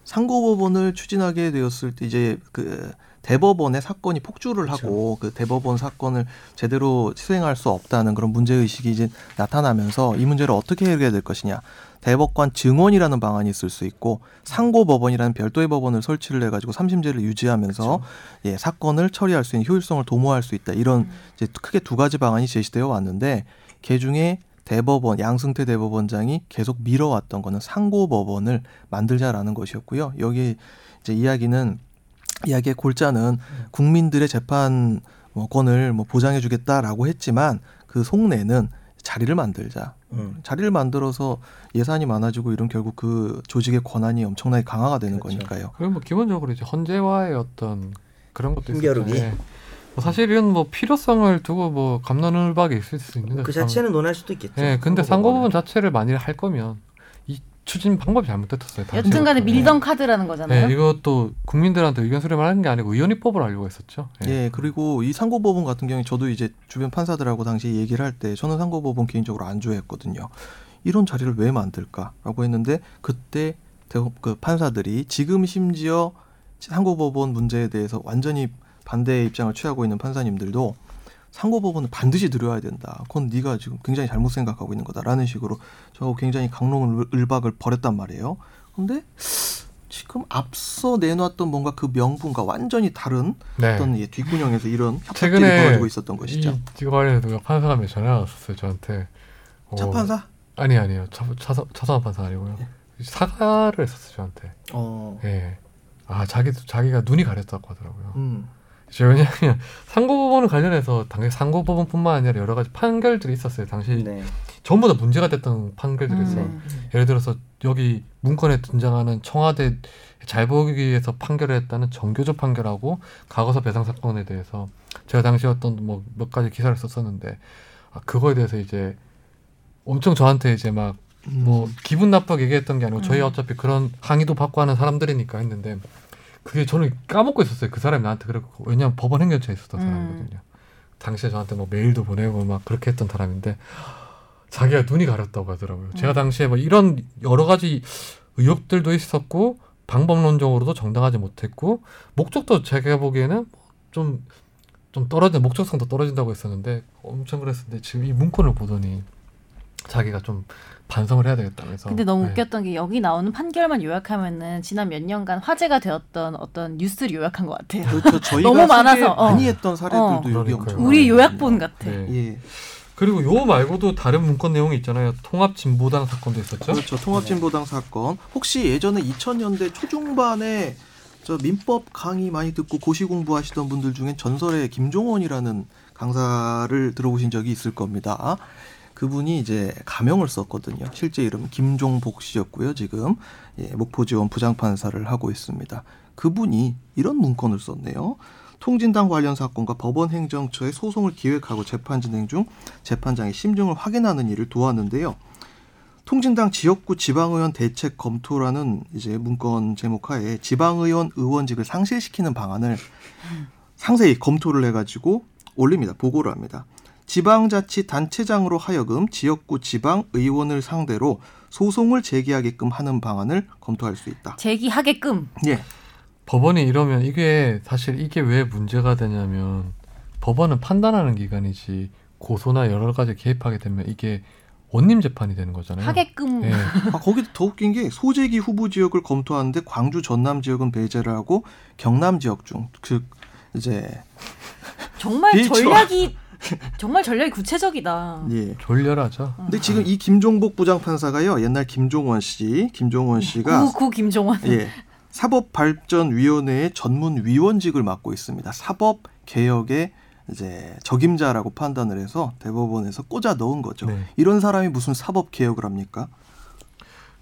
상고법원을 추진하게 되었을 때 이제 그 대법원의 사건이 폭주를 그렇죠. 하고 그 대법원 사건을 제대로 수행할 수 없다는 그런 문제 의식이 이제 나타나면서 이 문제를 어떻게 해결해야 될 것이냐. 대법관 증원이라는 방안이 있을 수 있고 상고법원이라는 별도의 법원을 설치를 해가지고 삼심제를 유지하면서 예 사건을 처리할 수 있는 효율성을 도모할 수 있다. 이런 이제 크게 두 가지 방안이 제시되어 왔는데 그 중에 대법원 양승태 대법원장이 계속 미뤄왔던 거는 상고법원을 만들자라는 것이었고요. 여기 이제 이야기는 이야기의 골자는 국민들의 재판 뭐 권을 뭐 보장해주겠다라고 했지만 그 속내는 자리를 만들자. 음. 자리를 만들어서 예산이 많아지고 이런 결국 그 조직의 권한이 엄청나게 강화가 되는 그렇죠. 거니까요. 그리고 뭐 기본적으로 이제 헌재와의 어떤 그런 것도 힘겨루기. 있었잖아요. 뭐 사실 이런 뭐 필요성을 두고 뭐 감론을 박이 있을 수 있는데 그 상- 자체는 논할 수도 있겠죠. 예, 근데 상고법원은. 상고법원 자체를 만일 할 거면 이 추진 방법이 잘못됐었어요. 여튼간에 네. 밀던 카드라는 거잖아요. 네, 이것도 국민들한테 의견 수렴을 하는 게 아니고 의원입법을 알려고 했었죠. 예. 예, 그리고 이 상고법원 같은 경우에 저도 이제 주변 판사들하고 당시 얘기를 할 때 저는 상고법원 개인적으로 안 좋아했거든요. 이런 자리를 왜 만들까라고 했는데 그때 대- 그 판사들이 지금 심지어 상고법원 문제에 대해서 완전히 반대의 입장을 취하고 있는 판사님들도 상고법원은 반드시 들여야 된다. 그건 네가 지금 굉장히 잘못 생각하고 있는 거다라는 식으로 저 굉장히 강론을 을박을 벌였단 말이에요. 근데 지금 앞서 내놨던 뭔가 그 명분과 완전히 다른 네. 어떤 예, 뒷구녕에서 이런 협박들이 벌어지고 있었던 것이죠. 이 이거 관련해서 누가 판사가 몇 전화 왔었어요 저한테. 어, 차 판사? 아니 아니요 차 차서 차서한 판사 아니고요. 예. 사과를 했었어요 저한테. 어. 예. 아 자기 자기가 눈이 가렸다고 하더라고요. 음. 저 왜냐하면 상고법원 관련해서 당시 상고법원뿐만 아니라 여러 가지 판결들이 있었어요. 당시 네. 전부 다 문제가 됐던 판결들이 있어요. 음. 예를 들어서 여기 문건에 등장하는 청와대 잘 보기 위해서 판결을 했다는 정교조 판결하고 과거사 배상 사건에 대해서 제가 당시 어떤 뭐 몇 가지 기사를 썼었는데 아, 그거에 대해서 이제 엄청 저한테 이제 막뭐 음. 기분 나쁘게 얘기했던 게 아니고 저희 음. 어차피 그런 항의도 받고 하는 사람들이니까 했는데 그게 저는 까먹고 있었어요. 그 사람이 나한테 그랬고 왜냐하면 법원 행정처에 있었던 음. 사람이거든요. 당시에 저한테 뭐 메일도 보내고 막 그렇게 했던 사람인데 자기가 눈이 가렸다고 하더라고요. 음. 제가 당시에 뭐 이런 여러 가지 의혹들도 있었고 방법론적으로도 정당하지 못했고 목적도 제가 보기에는 좀좀 떨어진 목적성도 떨어진다고 했었는데 엄청 그랬었는데 지금 이 문건을 보더니 자기가 좀 반성을 해야 되겠다면서. 근데 너무 네. 웃겼던 게 여기 나오는 판결만 요약하면은 지난 몇 년간 화제가 되었던 어떤 뉴스를 요약한 것 같아요. 그렇죠. 저희가 [LAUGHS] 너무 많아서, 어. 많이 했던 사례들도 어. 여기. 엄청 우리. 요약본 같아. 네. 예. 그리고 요 말고도 다른 문건 내용이 있잖아요. 통합진보당 사건도 있었죠. 그렇죠. 통합진보당 사건. 혹시 예전에 2000년대 초중반에 저 민법 강의 많이 듣고 고시 공부하시던 분들 중엔 전설의 김종원이라는 강사를 들어보신 적이 있을 겁니다. 그분이 이제 가명을 썼거든요. 실제 이름 김종복 씨였고요. 지금 예, 목포지원 부장판사를 하고 있습니다. 그분이 이런 문건을 썼네요. 통진당 관련 사건과 법원 행정처의 소송을 기획하고 재판 진행 중 재판장의 심증을 확인하는 일을 도왔는데요. 통진당 지역구 지방의원 대책 검토라는 이제 문건 제목하에 지방의원 의원직을 상실시키는 방안을 상세히 검토를 해가지고 올립니다. 보고를 합니다. 지방자치 단체장으로 하여금 지역구 지방 의원을 상대로 소송을 제기하게끔 하는 방안을 검토할 수 있다. 제기하게끔. 예. 법원이 이러면 이게 사실 이게 왜 문제가 되냐면 법원은 판단하는 기관이지 고소나 여러 가지 개입하게 되면 이게 원님 재판이 되는 거잖아요. 하게끔. 예. 아, 거기 더 웃긴 게 소재기 후보 지역을 검토하는데 광주 전남 지역은 배제를 하고 경남 지역 중그 이제 정말. [LAUGHS] 전략이 [LAUGHS] 정말 전략이 구체적이다. 예. 졸렬하죠. 근데 지금 이 김종복 부장판사가요 옛날 김종원 씨, 김종원 씨가 구 구 김종원. 예 사법발전위원회의 전문 위원직을 맡고 있습니다. 사법 개혁의 이제 적임자라고 판단을 해서 대법원에서 꽂아 넣은 거죠. 네. 이런 사람이 무슨 사법 개혁을 합니까?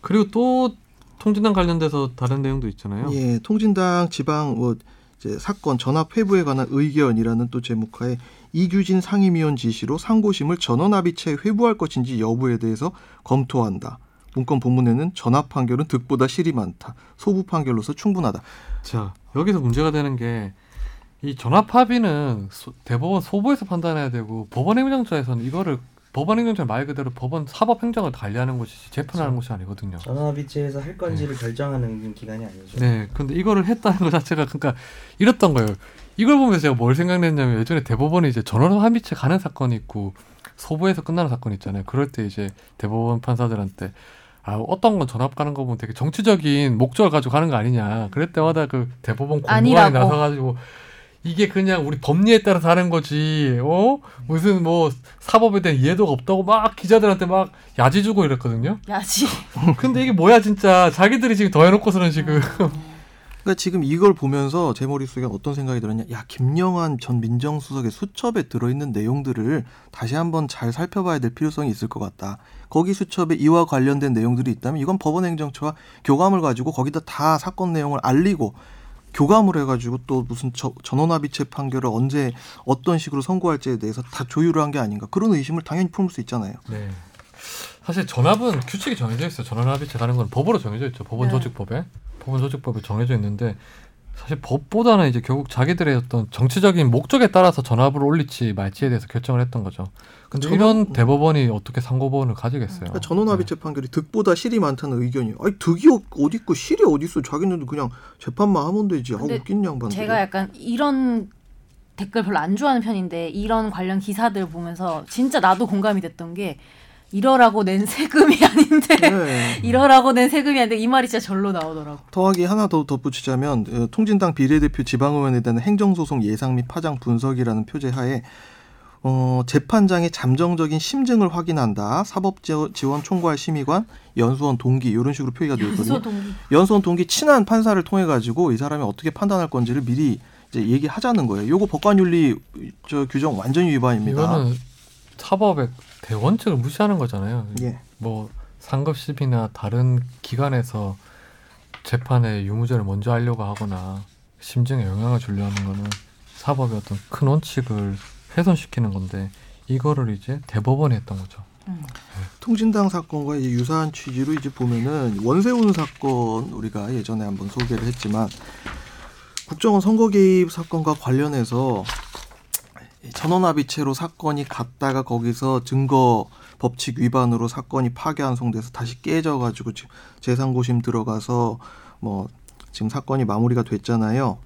그리고 또 통진당 관련돼서 다른 내용도 있잖아요. 예, 통진당 지방 뭐 이제 사건 전압 회부에 관한 의견이라는 또 제목하에 이규진 상임위원 지시로 상고심을 전원합의체 회부할 것인지 여부에 대해서 검토한다. 문건 본문에는 전압 판결은 득보다 실이 많다. 소부 판결로서 충분하다. 자 여기서 문제가 되는 게 이 전압 합의는 소- 대법원 소부에서 판단해야 되고 법원 행정처에서는 이거를 법원 행정처 말 그대로 법원 사법 행정을 관리하는 곳이지 재판하는 곳이 아니거든요. 전화비치에서 할 건지를 결정하는 기관이 아니죠. 네, 근데 이거를 했다는 것 자체가 그러니까 이랬던 거예요. 이걸 보면서 제가 뭘 생각냈냐면 예전에 대법원이 이제 전원 합의체 가는 사건이 있고 소부에서 끝나는 사건 있잖아요. 그럴 때 이제 대법원 판사들한테 아 어떤 건 전압 가는 거 보면 되게 정치적인 목적을 가지고 가는 거 아니냐. 그럴 때마다 그 대법원 공무원이. 나서가지고 이게 그냥 우리 법리에 따라서 하는 거지. 어 무슨 뭐 사법에 대한 이해도가 없다고 막 기자들한테 막 야지 주고 이랬거든요. 야지. 근데 이게 뭐야 진짜 자기들이 지금 더 해놓고서는 지금 그러니까 지금 이걸 보면서 제 머릿속에 어떤 생각이 들었냐. 야, 김영환 전 민정수석의 수첩에 들어있는 내용들을 다시 한번 잘 살펴봐야 될 필요성이 있을 것 같다. 거기 수첩에 이와 관련된 내용들이 있다면 이건 법원행정처와 교감을 가지고 거기다 다 사건 내용을 알리고 교감을 해가지고 또 무슨 저- 전원합의체 판결을 언제 어떤 식으로 선고할지에 대해서 다 조율을 한 게 아닌가 그런 의심을 당연히 품을 수 있잖아요. 네. 사실 전압은 규칙이 정해져 있어요. 전원합의체 가는 건 법으로 정해져 있죠. 법원 네. 조직법에 법원 조직법에 정해져 있는데 사실 법보다는 이제 결국 자기들의 어떤 정치적인 목적에 따라서 전압을 올릴지 말지에 대해서 결정을 했던 거죠. 근데 전원- 이런 대법원이 어떻게 상고법원을 가지겠어요? 그러니까 전원합의체 판결이 득보다 실이 많다는 의견이. 아니 득이 어- 어디 있고 실이 어디 있어? 자기는 그냥 재판만 하면 되지. 아 웃긴 양반들. 제가 약간 이런 댓글 별로 안 좋아하는 편인데 이런 관련 기사들 보면서 진짜 나도 공감이 됐던 게 이러라고 낸 세금이 [LAUGHS] 아닌데 네. 이러라고 낸 세금이 아닌데 이 말이 진짜 절로 나오더라고. 더하기 하나 더 덧붙이자면 어, 통진당 비례대표 지방의원에 대한 행정소송 예상 및 파장 분석이라는 표제하에 어, 재판장의 잠정적인 심증을 확인한다. 사법지원 총괄 심의관, 연수원 동기 이런 식으로 표기가 되어 있거든요. 동기. 연수원 동기 친한 판사를 통해 가지고 이 사람이 어떻게 판단할 건지를 미리 이제 얘기하자는 거예요. 요거 법관윤리 저 규정 완전히 위반입니다. 이거는 사법의 대 원칙을 무시하는 거잖아요. 예. 뭐 상급심이나 다른 기관에서 재판에 유무죄를 먼저 하려고 하거나 심증에 영향을 주려 하는 거는 사법의 어떤 큰 원칙을 훼손시키는 건데 이거를 이제 대법원이 했던 거죠. 음. 통진당 사건과 이제 유사한 취지로 이제 보면은 원세훈 사건 우리가 예전에 한번 소개를 했지만 국정원 선거 개입 사건과 관련해서 전원합의체로 사건이 갔다가 거기서 증거 법칙 위반으로 사건이 파기 환송돼서 다시 깨져 가지고 지금 재상고심 들어가서 뭐 지금 사건이 마무리가 됐잖아요.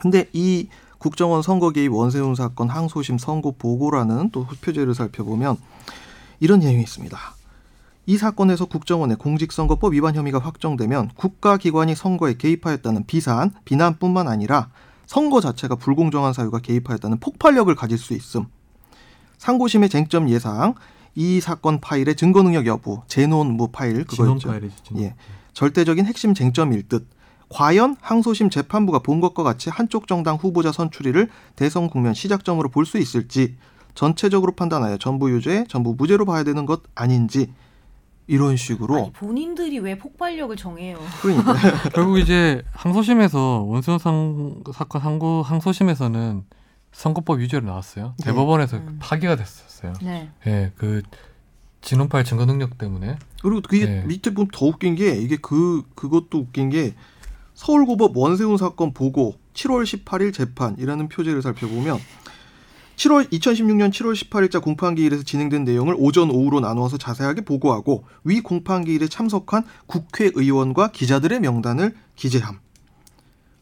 근데 이 국정원 선거 개입 원세훈 사건 항소심 선고 보고라는 또 표제를 살펴보면 이런 내용이 있습니다. 이 사건에서 국정원의 공직선거법 위반 혐의가 확정되면 국가기관이 선거에 개입하였다는 비산, 비난뿐만 아니라 선거 자체가 불공정한 사유가 개입하였다는 폭발력을 가질 수 있음. 상고심의 쟁점 예상, 이 사건 파일의 증거 능력 여부, 재논무 파일 진원 그거였죠. 예. 절대적인 핵심 쟁점일 듯. 과연 항소심 재판부가 본 것과 같이 한쪽 정당 후보자 선출일을 대선 국면 시작점으로 볼 수 있을지 전체적으로 판단하여 전부 유죄, 전부 무죄로 봐야 되는 것 아닌지 이런 식으로 아니, 본인들이 왜 폭발력을 정해요? 그러니까 [LAUGHS] 결국 이제 항소심에서 원수원 상, 사건 항고 항소심에서는 선거법 위죄로 나왔어요. 네. 대법원에서 음. 파기가 됐었어요. 네. 예, 그 진원 파일 증거 능력 때문에 그리고 그게 네. 밑에 보면 더 웃긴 게 이게 그 그것도 웃긴 게 서울고법 원세훈 사건 보고 7월 18일 재판이라는 표제를 살펴보면 7월 2016년 7월 18일자 공판기일에서 진행된 내용을 오전 오후로 나누어서 자세하게 보고하고 위 공판기일에 참석한 국회의원과 기자들의 명단을 기재함.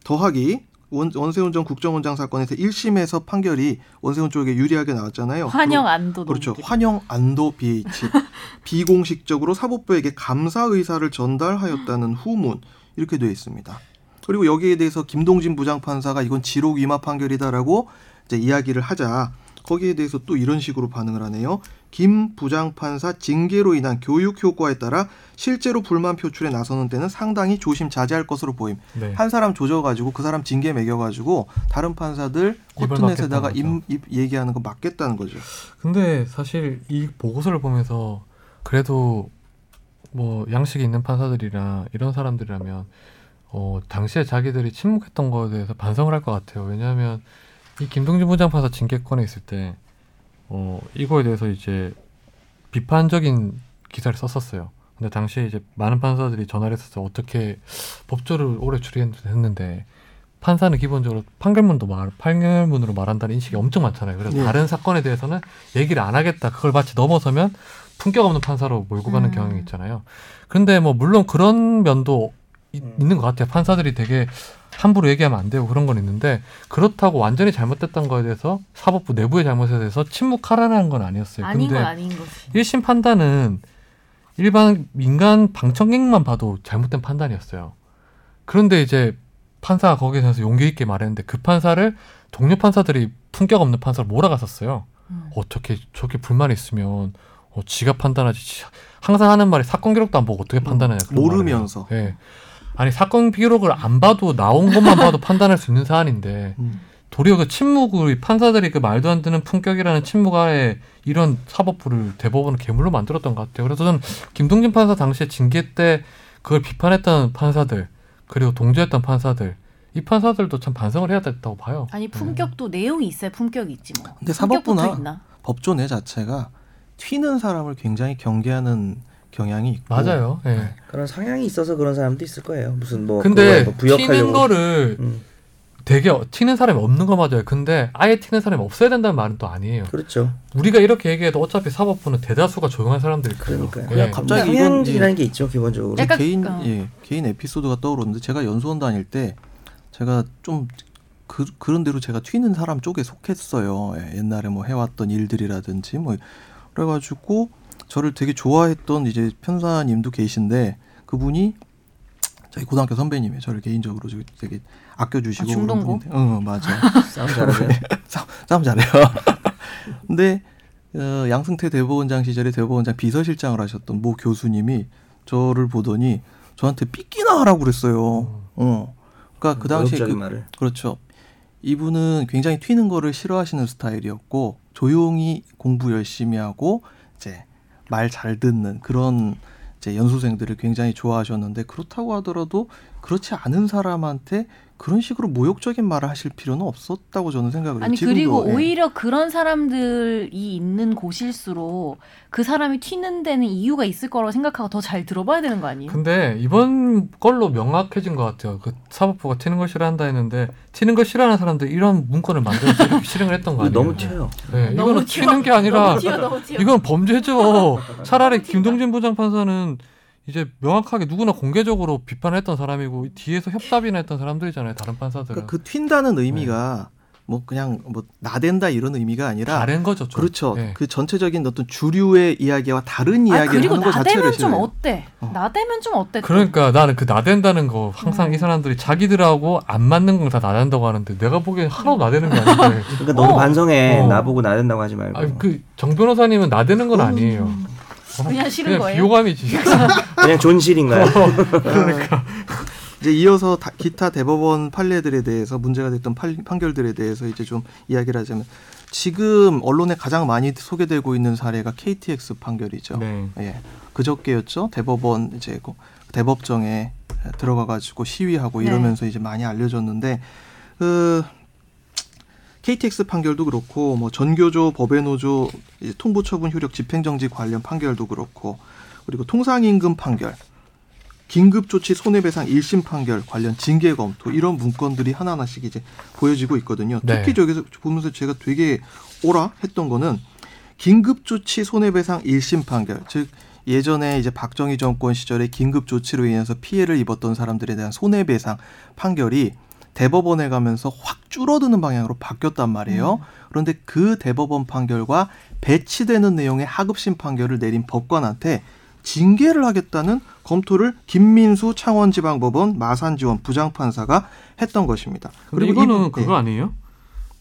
더하기 원, 원세훈 전 국정원장 사건에서 1심에서 판결이 원세훈 쪽에 유리하게 나왔잖아요. 환영 안도 그렇죠. 환영 안도 BH [LAUGHS] 비공식적으로 사법부에게 감사 의사를 전달하였다는 후문 이렇게 되어 있습니다. 그리고 여기에 대해서 김동진 부장판사가 이건 지록 위마 판결이다라고 이제 이야기를 하자 거기에 대해서 또 이런 식으로 반응을 하네요. 김 부장판사 징계로 인한 교육 효과에 따라 실제로 불만 표출에 나서는 데는 상당히 조심 자제할 것으로 보임. 네. 한 사람 조져가지고 그 사람 징계 매겨가지고 다른 판사들 코트넷에다가 입, 입 얘기하는 거 맞겠다는 거죠. 근데 사실 이 보고서를 보면서 그래도 뭐 양식이 있는 판사들이나 이런 사람들이라면 어 당시에 자기들이 침묵했던 거에 대해서 반성을 할 것 같아요. 왜냐하면 이 김동진 부장판사 징계권에 있을 때 어 이거에 대해서 이제 비판적인 기사를 썼었어요. 근데 당시에 이제 많은 판사들이 전화를 했었어 어떻게 법조를 오래 추리했는데 판사는 기본적으로 판결문도 말 판결문으로 말한다는 인식이 엄청 많잖아요. 그래서 네. 다른 사건에 대해서는 얘기를 안 하겠다. 그걸 마치 넘어서면 품격 없는 판사로 몰고 가는 음. 경향이 있잖아요. 그런데 뭐 물론 그런 면도. 있는 것 같아요. 판사들이 되게 함부로 얘기하면 안 되고 그런 건 있는데 그렇다고 완전히 잘못됐던 거에 대해서 사법부 내부의 잘못에 대해서 침묵하라는 건 아니었어요. 아닌 근데 건 아닌 거지. 1심 판단은 일반 민간 방청객만 봐도 잘못된 판단이었어요. 그런데 이제 판사가 거기에 대해서 용기 있게 말했는데 그 판사를 동료 판사들이 품격 없는 판사를 몰아갔었어요. 음. 어떻게 저렇게 불만이 있으면 어, 지가 판단하지. 지- 항상 하는 말이 사건 기록도 안 보고 어떻게 판단하냐. 말을 해요. 모르면서. 예. 아니 사건 기록을 안 봐도 나온 것만 봐도 판단할 수 있는 사안인데 [LAUGHS] 음. 도리어 그 침묵을 판사들이 그 말도 안 되는 품격이라는 침묵하에 이런 사법부를 대법원을 괴물로 만들었던 것 같아요. 그래서 저는 김동진 판사 당시에 징계 때 그걸 비판했던 판사들 그리고 동조했던 판사들 이 판사들도 참 반성을 해야 됐다고 봐요. 아니 품격도 내용이 있어야 품격이 있지 뭐. 근데 사법부나 있나? 법조 내 자체가 튀는 사람을 굉장히 경계하는 경향이 있고 맞아요. 예. 네. 그런 성향이 있어서 그런 사람도 있을 거예요. 무슨 뭐 근데 뭐 튀는 거를 음, 되게 어- 튀는 사람이 없는 거 맞아요. 근데 아예 튀는 사람이 없어야 된다는 말은 또 아니에요. 그렇죠. 우리가 이렇게 얘기해도 어차피 사법부는 대다수가 조용한 사람들이 있어요. 그러니까요. 그냥 예. 갑자기 성향이라는 게 있죠 기본적으로. 제 약간- 개인 어. 예 개인 에피소드가 떠오르는데 제가 연수원 다닐 때 제가 좀 그, 그런 대로 제가 튀는 사람 쪽에 속했어요. 예, 옛날에 뭐 해왔던 일들이라든지 뭐 그래가지고 저를 되게 좋아했던 이제 편사님도 계신데 그분이 저희 고등학교 선배님이 저를 개인적으로 좀 되게 아껴주시고 아, 중동고? 응 맞아. [LAUGHS] 싸움 잘하세요. [LAUGHS] 싸움, 싸움 잘해요. [LAUGHS] 근데 어, 양승태 대법원장 시절에 대법원장 비서실장을 하셨던 모 교수님이 저를 보더니 저한테 삐끼나 하라고 그랬어요. 어. 그러니까 그 당시에 그, 말을. 그렇죠. 이분은 굉장히 튀는 거를 싫어하시는 스타일이었고 조용히 공부 열심히 하고 이제 말 잘 듣는 그런 이제 연수생들을 굉장히 좋아하셨는데 그렇다고 하더라도 그렇지 않은 사람한테 그런 식으로 모욕적인 말을 하실 필요는 없었다고 저는 생각을 해요. 아니 지금도, 그리고 예. 오히려 그런 사람들이 있는 곳일수록 그 사람이 튀는 데는 이유가 있을 거라고 생각하고 더 잘 들어봐야 되는 거 아니에요? 근데 이번 걸로 명확해진 것 같아요. 그 사법부가 튀는 걸 싫어한다 했는데 튀는 걸 싫어하는 사람들 이런 문건을 만들어서 [LAUGHS] 실행을 했던 거 아니에요? 너무 튀어요. 네, 너무 이거는. 튀는 게 아니라 너무 튀어, 너무 튀어. 이건 범죄죠. 차라리. 김동진 부장판사는 이제 명확하게 누구나 공개적으로 비판했던 사람이고 뒤에서 협답이나 했던 사람들이잖아요. 다른 판사들은. 그러니까 그 튄다는 의미가 뭐 그냥 뭐 나댄다 이런 의미가 아니라 다른 거죠. 좀. 그렇죠. 예. 그 전체적인 어떤 주류의 이야기와 다른 아 이야기를 그리고 하는 것 자체를 나대면 좀. 어때? 어. 나대면 좀 어때? 또? 그러니까 나는 그 나댄다는 거 항상 음. 이 사람들이 자기들하고 안 맞는 건다 나댄다고 하는데 내가 보기엔 하나도 나대는 게 아닌데. 그러니까 너무 어. 반성해. 어. 나보고 나댄다고 하지 말고. 아니 그정 변호사님은 나대는 건 아니에요. 어, 그냥 싫은 그냥 거예요? 비호감이지. [LAUGHS] 그냥 존실인가요? [LAUGHS] 이제 이어서 다- 기타 대법원 판례들에 대해서 문제가 됐던 판, 판결들에 대해서 이제 좀 이야기를 하자면 지금 언론에 가장 많이 소개되고 있는 사례가 KTX 판결이죠. 네. 예. 그저께였죠. 대법원 이제 그 대법정에 들어가 가지고 시위하고 네. 이러면서 이제 많이 알려졌는데 그 KTX 판결도 그렇고 뭐 전교조 법외노조 이제 통보 처분 효력 집행정지 관련 판결도 그렇고 그리고 통상임금 판결 긴급조치 손해배상 1심 판결 관련 징계 검토 이런 문건들이 하나하나씩 이제 보여지고 있거든요. 네. 특히 저기서 보면서 제가 되게 오라 했던 거는 긴급조치 손해배상 1심 판결 즉 예전에 이제 박정희 정권 시절에 긴급조치로 인해서 피해를 입었던 사람들에 대한 손해배상 판결이 대법원에 가면서 확 줄어드는 방향으로 바뀌었단 말이에요. 그런데 그 대법원 판결과 배치되는 내용의 하급심 판결을 내린 법관한테 징계를 하겠다는 검토를 김민수 창원지방법원 마산지원 부장판사가 했던 것입니다. 그리고 이거는 이- 그거 아니에요?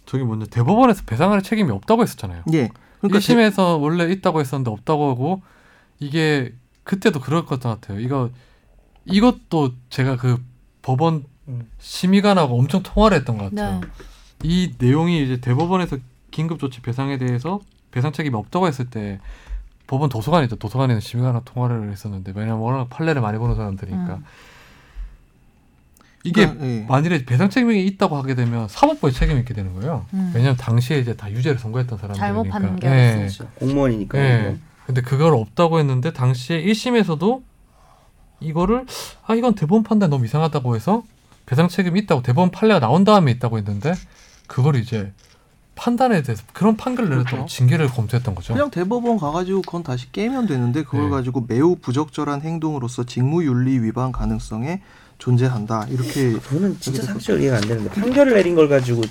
저기 뭐냐 대법원에서 배상할 책임이 없다고 했었잖아요. 예. 예. 그러니까 1심에서 원래 있다고 했었는데 없다고 하고 이게 그때도 그럴 것 같아요. 이거 이것도 제가 그 법원 심의관하고 엄청 통화를 했던 것 같아요. 네. 이 내용이 이제 대법원에서 긴급조치 배상에 대해서 배상 책임이 없다고 했을 때 법원 도서관이죠. 도서관에서 심의관하고 통화를 했었는데 왜냐면 워낙 판례를 많이 보는 사람들이니까 음. 이게 그러니까, 예. 만일에 배상 책임이 있다고 하게 되면 사법부에 책임 이 있게 되는 거예요. 음. 왜냐면 당시에 이제 다 유죄를 선고했던 사람들이니까. 잘못 판결했으니까. 예. 공무원이니까. 예. 근데 그걸 없다고 했는데 당시에 1심에서도 이거를 아 이건 대법원 판단 너무 이상하다고 해서 배상 책임이 있다고 대법원 판례가 나온 다음에 있다고 했는데 그걸 이제 판단에 대해서 그런 판결을 내렸다고 그렇죠. 징계를 검토했던 거죠. 그냥 대법원 가가지고 그건 다시 깨면 되는데 그걸 네. 가지고 매우 부적절한 행동으로서 직무윤리 위반 가능성에 존재한다 이렇게 저는 진짜 상식적으로 이해가 안 되는데 판결을 내린 걸 가지고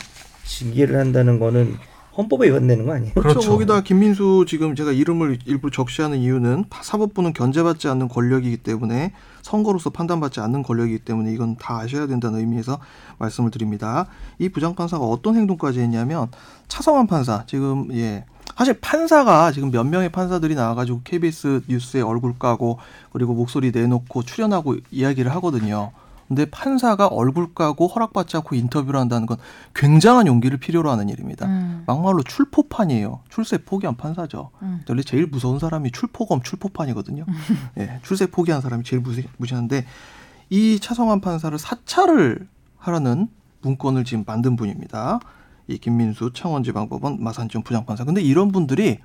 징계를 한다는 거는 헌법에 위반되는 거 아니에요? 그렇죠. 그렇죠. 거기다 김민수 지금 제가 이름을 일부 적시하는 이유는 사법부는 견제받지 않는 권력이기 때문에 선거로서 판단받지 않는 권력이기 때문에 이건 다 아셔야 된다는 의미에서 말씀을 드립니다. 이 부장판사가 어떤 행동까지 했냐면 차성환 판사 지금 예 사실 판사가 지금 몇 명의 판사들이 나와가지고 KBS 뉴스에 얼굴 까고 그리고 목소리 내놓고 출연하고 이야기를 하거든요. 근데 판사가 얼굴 까고 허락받지 않고 인터뷰를 한다는 건 굉장한 용기를 필요로 하는 일입니다. 음. 막말로 출포판이에요. 출세 포기한 판사죠. 음. 원래 제일 무서운 사람이 출포검 출포판이거든요. [LAUGHS] 예, 출세 포기한 사람이 제일 무시, 무시하는데 이 차성환 판사를 사찰을 하라는 문건을 지금 만든 분입니다. 이 김민수 창원지방법원 마산지원 부장판사. 근데 이런 분들이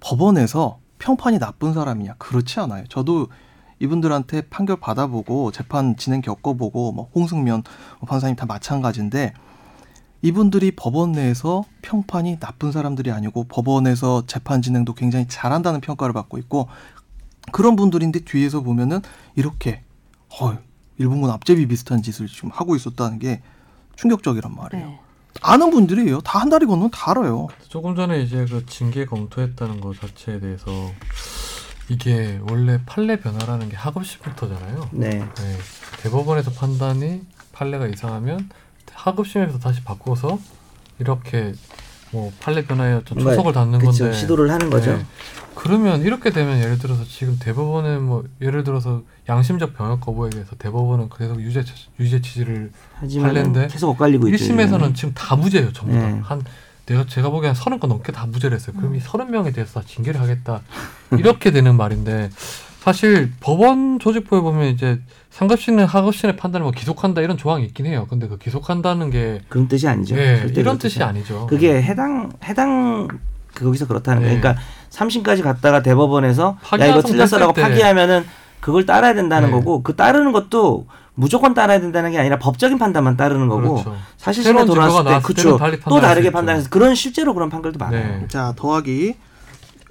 법원에서 평판이 나쁜 사람이냐 그렇지 않아요. 저도 이분들한테 판결 받아보고 재판 진행 겪어보고 뭐 홍승면 판사님 다 마찬가지인데 이분들이 법원 내에서 평판이 나쁜 사람들이 아니고 법원에서 재판 진행도 굉장히 잘한다는 평가를 받고 있고 그런 분들인데 뒤에서 보면은 이렇게 어 일본군 앞제비 비슷한 짓을 지금 하고 있었다는 게 충격적이란 말이에요. 네. 아는 분들이에요. 다한 다리 건너면 다 알아요. 조금 전에 이제 그 징계 검토했다는 것 자체에 대해서 이게 원래 판례 변화라는 게 하급심부터잖아요. 네. 네. 대법원에서 판단이 판례가 이상하면 하급심에서 다시 바꿔서 이렇게 뭐 판례 변화에 어떤 뭔가 초석을 닫는 그렇죠. 건데 시도를 하는 거죠. 네. 그러면 이렇게 되면 예를 들어서 지금 대법원은 뭐 예를 들어서 양심적 병역 거부에 대해서 대법원은 계속 유죄 유죄 취지를 판례인데 계속 엇갈리고 있죠. 1심에서는 지금 다 무죄예요 전부 다. 네. 한 내가 제가 보기엔 서른 건 넘게 다 무죄를 했어요. 음. 그럼 이 서른 명에 대해서 다 징계를 하겠다 이렇게 되는 말인데 사실 법원 조직부에 보면 이제 상급신은 하급신의 판단을 뭐 기속한다 이런 조항이 있긴 해요. 근데 그 기속한다는 게 그런 뜻이 아니죠. 예, 이런 뜻이 아니죠. 그게 해당 해당 거기서 그렇다는 네. 거예요. 그러니까 3심까지 갔다가 대법원에서 야 이거 틀렸어라고. 파기하면은 그걸 따라야 된다는 네. 거고 그 따르는 것도 무조건 따라야 된다는 게 아니라 법적인 판단만 따르는 거고 그렇죠. 사실심에 새로운 돌아왔을 때 그쵸 또 다르게. 판단해서 그런 실제로 그런 판결도 많아요. 네. 자 더하기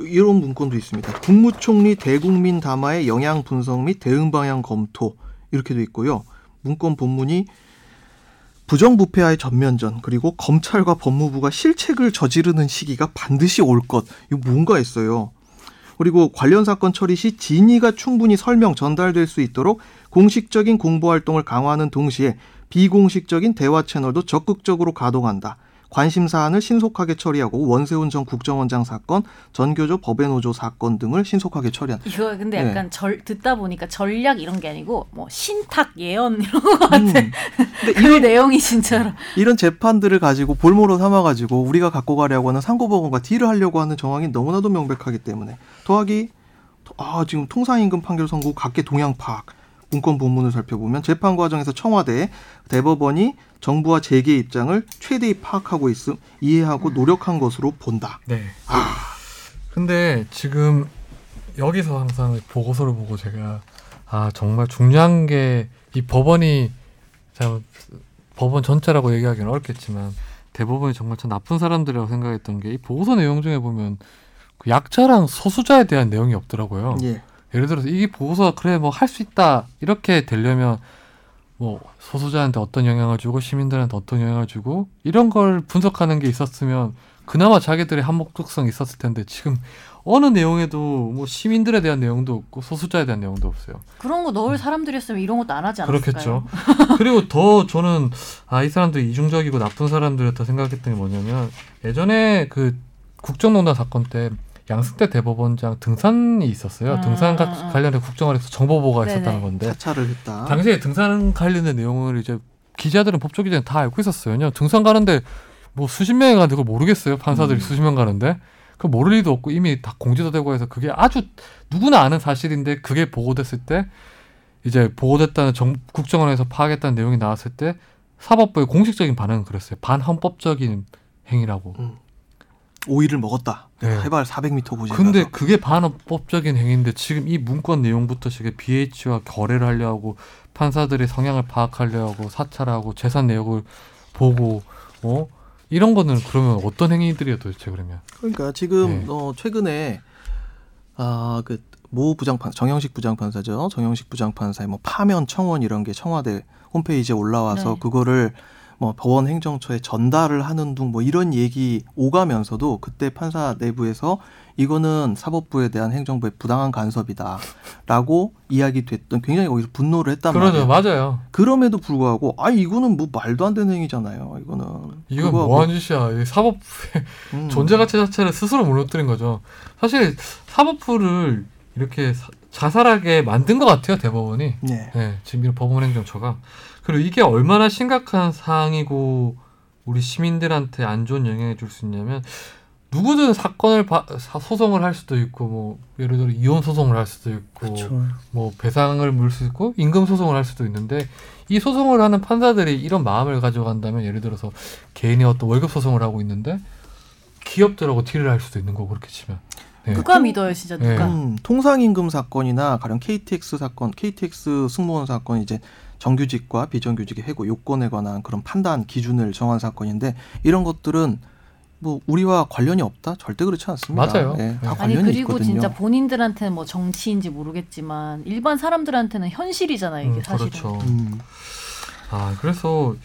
이런 문건도 있습니다. 국무총리 대국민 담화의 영향 분석 및 대응 방향 검토 이렇게 돼 있고요. 문건 본문이 부정부패와의 전면전 그리고 검찰과 법무부가 실책을 저지르는 시기가 반드시 올 것. 이거 뭔가 했어요. 그리고 관련 사건 처리 시 진위가 충분히 설명 전달될 수 있도록 공식적인 공보 활동을 강화하는 동시에 비공식적인 대화 채널도 적극적으로 가동한다. 관심 사안을 신속하게 처리하고 원세훈 전 국정원장 사건, 전교조 법외노조 사건 등을 신속하게 처리한다. 이거 근데 네. 약간 절 듣다 보니까 전략 이런 게 아니고 뭐 신탁 예언 이런 거 같아. 음. 근데 [LAUGHS] 그 이런, 내용이 진짜로. 이런 재판들을 가지고 볼모로 삼아가지고 우리가 갖고 가려고 하는 상고법원과 딜을 하려고 하는 정황이 너무나도 명백하기 때문에 더하기 아 지금 통상임금 판결 선고 각계 동향 파악 문건 본문을 살펴보면 재판 과정에서 청와대 대법원이 정부와 재계 입장을 최대히 파악하고 있음 이해하고 노력한 것으로 본다. 네. 근데 지금 여기서 항상 보고서를 보고 제가 아 정말 중요한 게 이 법원이 참 법원 전체라고 얘기하기는 어렵겠지만 대법원이 정말 참 나쁜 사람들이라고 생각했던 게 이 보고서 내용 중에 보면 그 약자랑 소수자에 대한 내용이 없더라고요. 예. 예를 들어서 이 보고서가 그래 뭐 할 수 있다 이렇게 되려면 뭐 소수자한테 어떤 영향을 주고 시민들한테 어떤 영향을 주고 이런 걸 분석하는 게 있었으면 그나마 자기들의 한목적성이 있었을 텐데 지금 어느 내용에도 뭐 시민들에 대한 내용도 없고 소수자에 대한 내용도 없어요. 그런 거 넣을 사람들이었으면 이런 것도 안 하지 않았을까요? 그렇겠죠. 그리고 더 저는 아 이 사람들이 이중적이고 나쁜 사람들이었다 생각했던 게 뭐냐면 예전에 그 국정농단 사건 때 양승태 대법원장 등산이 있었어요. 음, 등산 가- 음, 음. 관련해 국정원에서 정보보고가 네네. 있었다는 건데 사찰을 했다. 당시에 등산 관련된 내용을 이제 기자들은 법조 기자는 다 알고 있었어요. 왜냐면 등산 가는데 뭐 수십 명이 가는데 그걸 모르겠어요. 판사들이 음. 수십 명 가는데 그 모를 리도 없고 이미 다 공지도 되고 해서 그게 아주 누구나 아는 사실인데 그게 보고됐을 때 이제 보고됐다는 정, 국정원에서 파악했다는 내용이 나왔을 때 사법부의 공식적인 반응은 그랬어요. 반헌법적인 행위라고. 오이를 먹었다. 네. 해발 400m 고지. 근데 그게 반헌법적인 행위인데 지금 이 문건 내용부터 시작해 BH와 거래를 하려 하고 판사들의 성향을 파악하려 하고 사찰하고 재산 내역을 보고 어 이런 거는 그러면 어떤 행위들이야 도대체 그러면 그러니까 지금 네. 어, 최근에 아그 모 부장판 정영식 부장판사죠. 정영식 부장판사의 뭐 파면 청원 이런 게 청와대 홈페이지에 올라와서 네. 그거를 뭐 법원 행정처에 전달을 하는 둥 뭐 이런 얘기 오가면서도 그때 판사 내부에서 이거는 사법부에 대한 행정부의 부당한 간섭이다라고 이야기됐던 굉장히 거기서 분노를 했단 그러죠 말이에요. 맞아요 그럼에도 불구하고 아 이거는 뭐 말도 안 되는 행위잖아요. 이거는 이건 뭐하는 짓이야 이 사법 음. [LAUGHS] 존재 가치 자체를 스스로 무너뜨린 거죠 사실 사법부를 이렇게 사- 자살하게 만든 것 같아요 대법원이 네. 네, 지금 법원행정처가 그리고 이게 얼마나 심각한 사항이고 우리 시민들한테 안 좋은 영향을 줄 수 있냐면 누구든 사건을 바- 사- 소송을 할 수도 있고 뭐 예를 들어 이혼 소송을 할 수도 있고 그렇죠. 뭐 배상을 물 수 있고 임금 소송을 할 수도 있는데 이 소송을 하는 판사들이 이런 마음을 가지고 간다면 예를 들어서 개인이 어떤 월급 소송을 하고 있는데 기업들하고 딜을 할 수도 있는 거고 그렇게 치면 네. 누가 믿어요, 진짜 네. 누가? 음, 통상임금 사건이나 가령 KTX 사건, KTX 승무원 사건 이제 정규직과 비정규직의 해고 요건에 관한 그런 판단 기준을 정한 사건인데 이런 것들은 뭐 우리와 관련이 없다 절대 그렇지 않습니다. 맞아요. 예, 다 네. 아니 관련이 그리고 있거든요. 진짜 본인들한테는 뭐 정치인지 모르겠지만 일반 사람들한테는 현실이잖아요 이게 음, 사실은. 그렇죠. 음, 아 그래서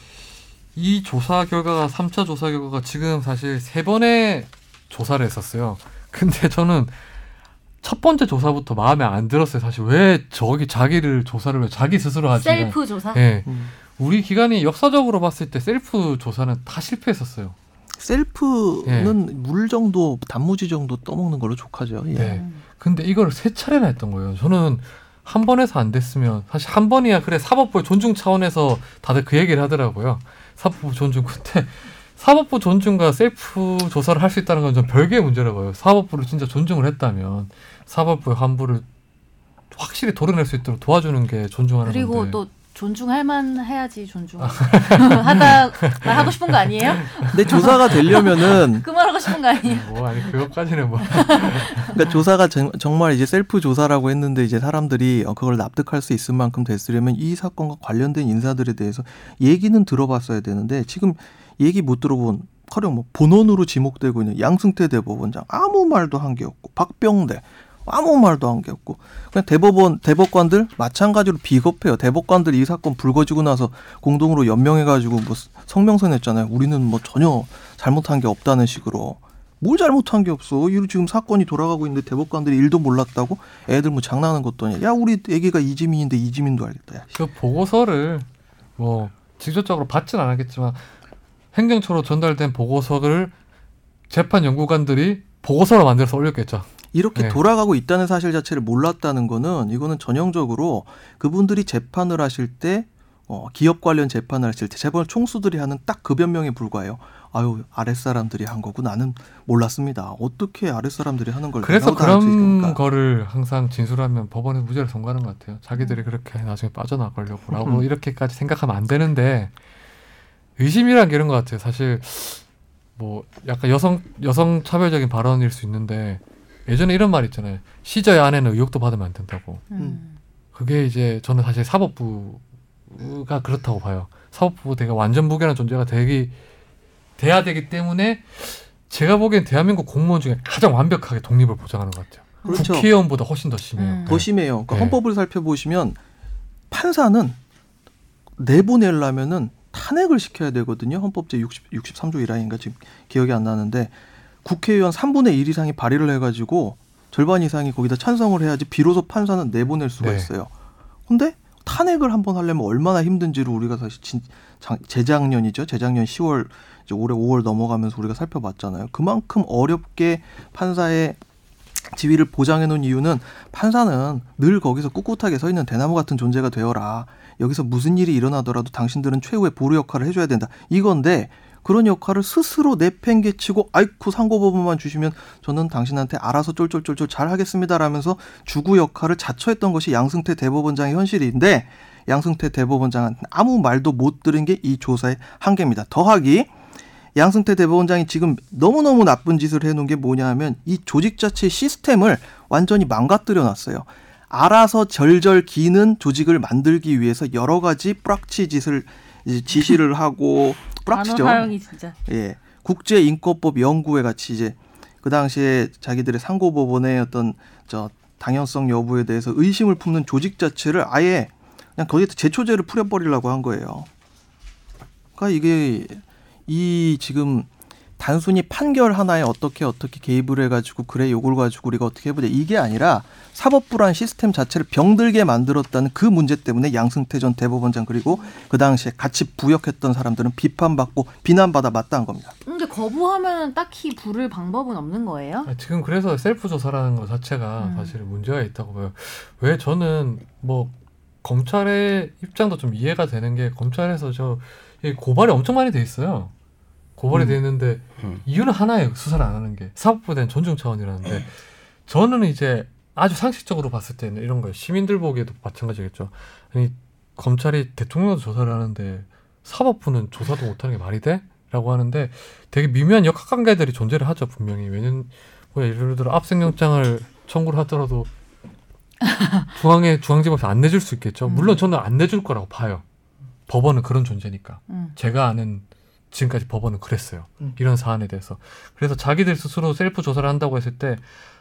이 조사 결과가 3차 조사 결과가 지금 사실 세 번의 조사를 했었어요. 근데 저는 첫 번째 조사부터 마음에 안 들었어요. 사실 왜 저기 자기를 조사를 왜 자기 스스로 하지? 셀프 조사. 예. 음. 우리 기관이 역사적으로 봤을 때 셀프 조사는 다 실패했었어요. 셀프는 물 정도 단무지 정도 떠먹는 걸로 족하죠. 예. 네. 음. 근데 이걸 세 차례나 했던 거예요. 저는 한 번에서 안 됐으면 사실 한 번이야 그래 사법부의 존중 차원에서 다들 그 얘기를 하더라고요. 사법부 존중 근데 사법부 존중과 셀프 조사를 할 수 있다는 건 좀 별개의 문제라고 봐요. 사법부를 진짜 존중을 했다면 사법부의 환부를 확실히 도려낼 수 있도록 도와주는 게 존중하는 그리고 건데. 또 존중할 만 해야지 존중. [LAUGHS] 하다 말하고 싶은 거 아니에요? 근데 조사가 되려면은 [LAUGHS] 그 말하고 싶은 거 아니에요? 뭐 아니 그것까지는 뭐 그러니까 조사가 정, 정말 이제 셀프 조사라고 했는데 이제 사람들이 어, 그걸 납득할 수 있을 만큼 됐으려면 이 사건과 관련된 인사들에 대해서 얘기는 들어봤어야 되는데 지금 얘기 못 들어본 커녕 뭐 본원으로 지목되고 있는 양승태 대법원장 아무 말도 한 게 없고 박병대 아무 말도 한 게 없고 그냥 대법원 대법관들 마찬가지로 비겁해요. 대법관들 이 사건 불거지고 나서 공동으로 연명해 가지고 뭐 성명서 냈잖아요. 우리는 뭐 전혀 잘못한 게 없다는 식으로. 뭘 잘못한 게 없어. 이 지금 사건이 돌아가고 있는데 대법관들이 일도 몰랐다고? 애들 뭐 장난하는 것도 아니야. 야 우리 애기가 이지민인데 이지민도 알겠다 야. 그 보고서를 뭐 직접적으로 받진 않았겠지만 행정처로 전달된 보고서를 재판 연구관들이 보고서로 만들어서 올렸겠죠. 이렇게 네. 돌아가고 있다는 사실 자체를 몰랐다는 거는 이거는 전형적으로 그분들이 재판을 하실 때 어, 기업 관련 재판을 하실 때 재벌 총수들이 하는 딱 그 변명에 불과해요. 아유 아랫사람들이 한 거고 나는 몰랐습니다. 어떻게 아랫사람들이 하는 걸 그래서 그런? 거를 항상 진술하면 법원에 무죄를 선고하는 것 같아요. 자기들이 그렇게 나중에 빠져나가려고 라고 음. 이렇게까지 생각하면 안 되는데 의심이란 게 이런 것 같아요. 사실 뭐 약간 여성 여성 차별적인 발언일 수 있는데 예전에 이런 말 있잖아요. 시저의 아내는 의혹도 받으면 안 된다고. 음. 그게 이제 저는 사실 사법부가 그렇다고 봐요. 사법부 되게 완전 무결한 존재가 되기 돼야 되기 때문에 제가 보기엔 대한민국 공무원 중에 가장 완벽하게 독립을 보장하는 것 같아요. 그렇죠. 국회의원보다 훨씬 더 심해요. 음. 더 심해요. 그러니까 네. 헌법을 살펴보시면 판사는 내보내려면은 탄핵을 시켜야 되거든요. 헌법 제 60, 63조 1항인가 지금 기억이 안 나는데 국회의원 3분의 1 이상이 발의를 해가지고 절반 이상이 거기다 찬성을 해야지 비로소 판사는 내보낼 수가 네. 있어요. 근데 탄핵을 한번 하려면 얼마나 힘든지를 우리가 사실 진, 장, 재작년이죠. 재작년 10월 이제 올해 5월 넘어가면서 우리가 살펴봤잖아요. 그만큼 어렵게 판사의 지위를 보장해 놓은 이유는 판사는 늘 거기서 꿋꿋하게 서 있는 대나무 같은 존재가 되어라. 여기서 무슨 일이 일어나더라도 당신들은 최후의 보루 역할을 해줘야 된다. 이건데 그런 역할을 스스로 내팽개치고 아이쿠 상고법원만 주시면 저는 당신한테 알아서 쫄쫄쫄쫄 잘 하겠습니다라면서 주구 역할을 자처했던 것이 양승태 대법원장의 현실인데 양승태 대법원장은 아무 말도 못 들은 게 이 조사의 한계입니다. 더하기 양승태 대법원장이 지금 너무너무 나쁜 짓을 해놓은 게 뭐냐 하면 이 조직 자체 시스템을 완전히 망가뜨려 놨어요. 알아서 절절 기는 조직을 만들기 위해서 여러 가지 뿌락치 짓을 지시를 하고 [LAUGHS] 뿌락치죠. 사용이 진짜. 예. 국제인권법 연구회 같이 이제 그 당시에 자기들의 상고법원의 어떤 저 당연성 여부에 대해서 의심을 품는 조직 자체를 아예 그냥 거기에 제초제를 풀어버리려고 한 거예요. 그러니까 이게 이 지금 단순히 판결 하나에 어떻게 어떻게 개입을 해가지고 그래 요걸 가지고 우리가 어떻게 해보자 이게 아니라 사법부란 시스템 자체를 병들게 만들었다는 그 문제 때문에 양승태 전 대법원장 그리고 그 당시에 같이 부역했던 사람들은 비판받고 비난받아 마땅한 겁니다. 근데 거부하면 딱히 부를 방법은 없는 거예요? 아, 지금 그래서 셀프 조사라는 것 자체가 음. 사실 문제가 있다고 봐요. 왜 저는 뭐 검찰의 입장도 좀 이해가 되는 게 검찰에서 저이 고발이 엄청 많이 돼 있어요. 고발이 음. 돼 있는데 음. 이유는 하나예요. 수사를 안 하는 게 사법부에 대한 존중 차원이라는데 저는 이제 아주 상식적으로 봤을 때는 이런 거예요. 시민들 보기에도 마찬가지겠죠. 아니 검찰이 대통령도 조사를 하는데 사법부는 조사도 못하는 게 말이 돼? 라고 하는데 되게 미묘한 역학관계들이 존재를 하죠 분명히 왜냐면 뭐 예를 들어 압승영장을 청구를 하더라도 [LAUGHS] 중앙에 중앙지법에서 안 내줄 수 있겠죠. 음. 물론 저는 안 내줄 거라고 봐요. 법원은 그런 존재니까. 음. 제가 아는 지금까지 법원은 그랬어요. 음. 이런 사안에 대해서. 그래서 자기들 스스로 셀프 조사를 한다고 했을 때,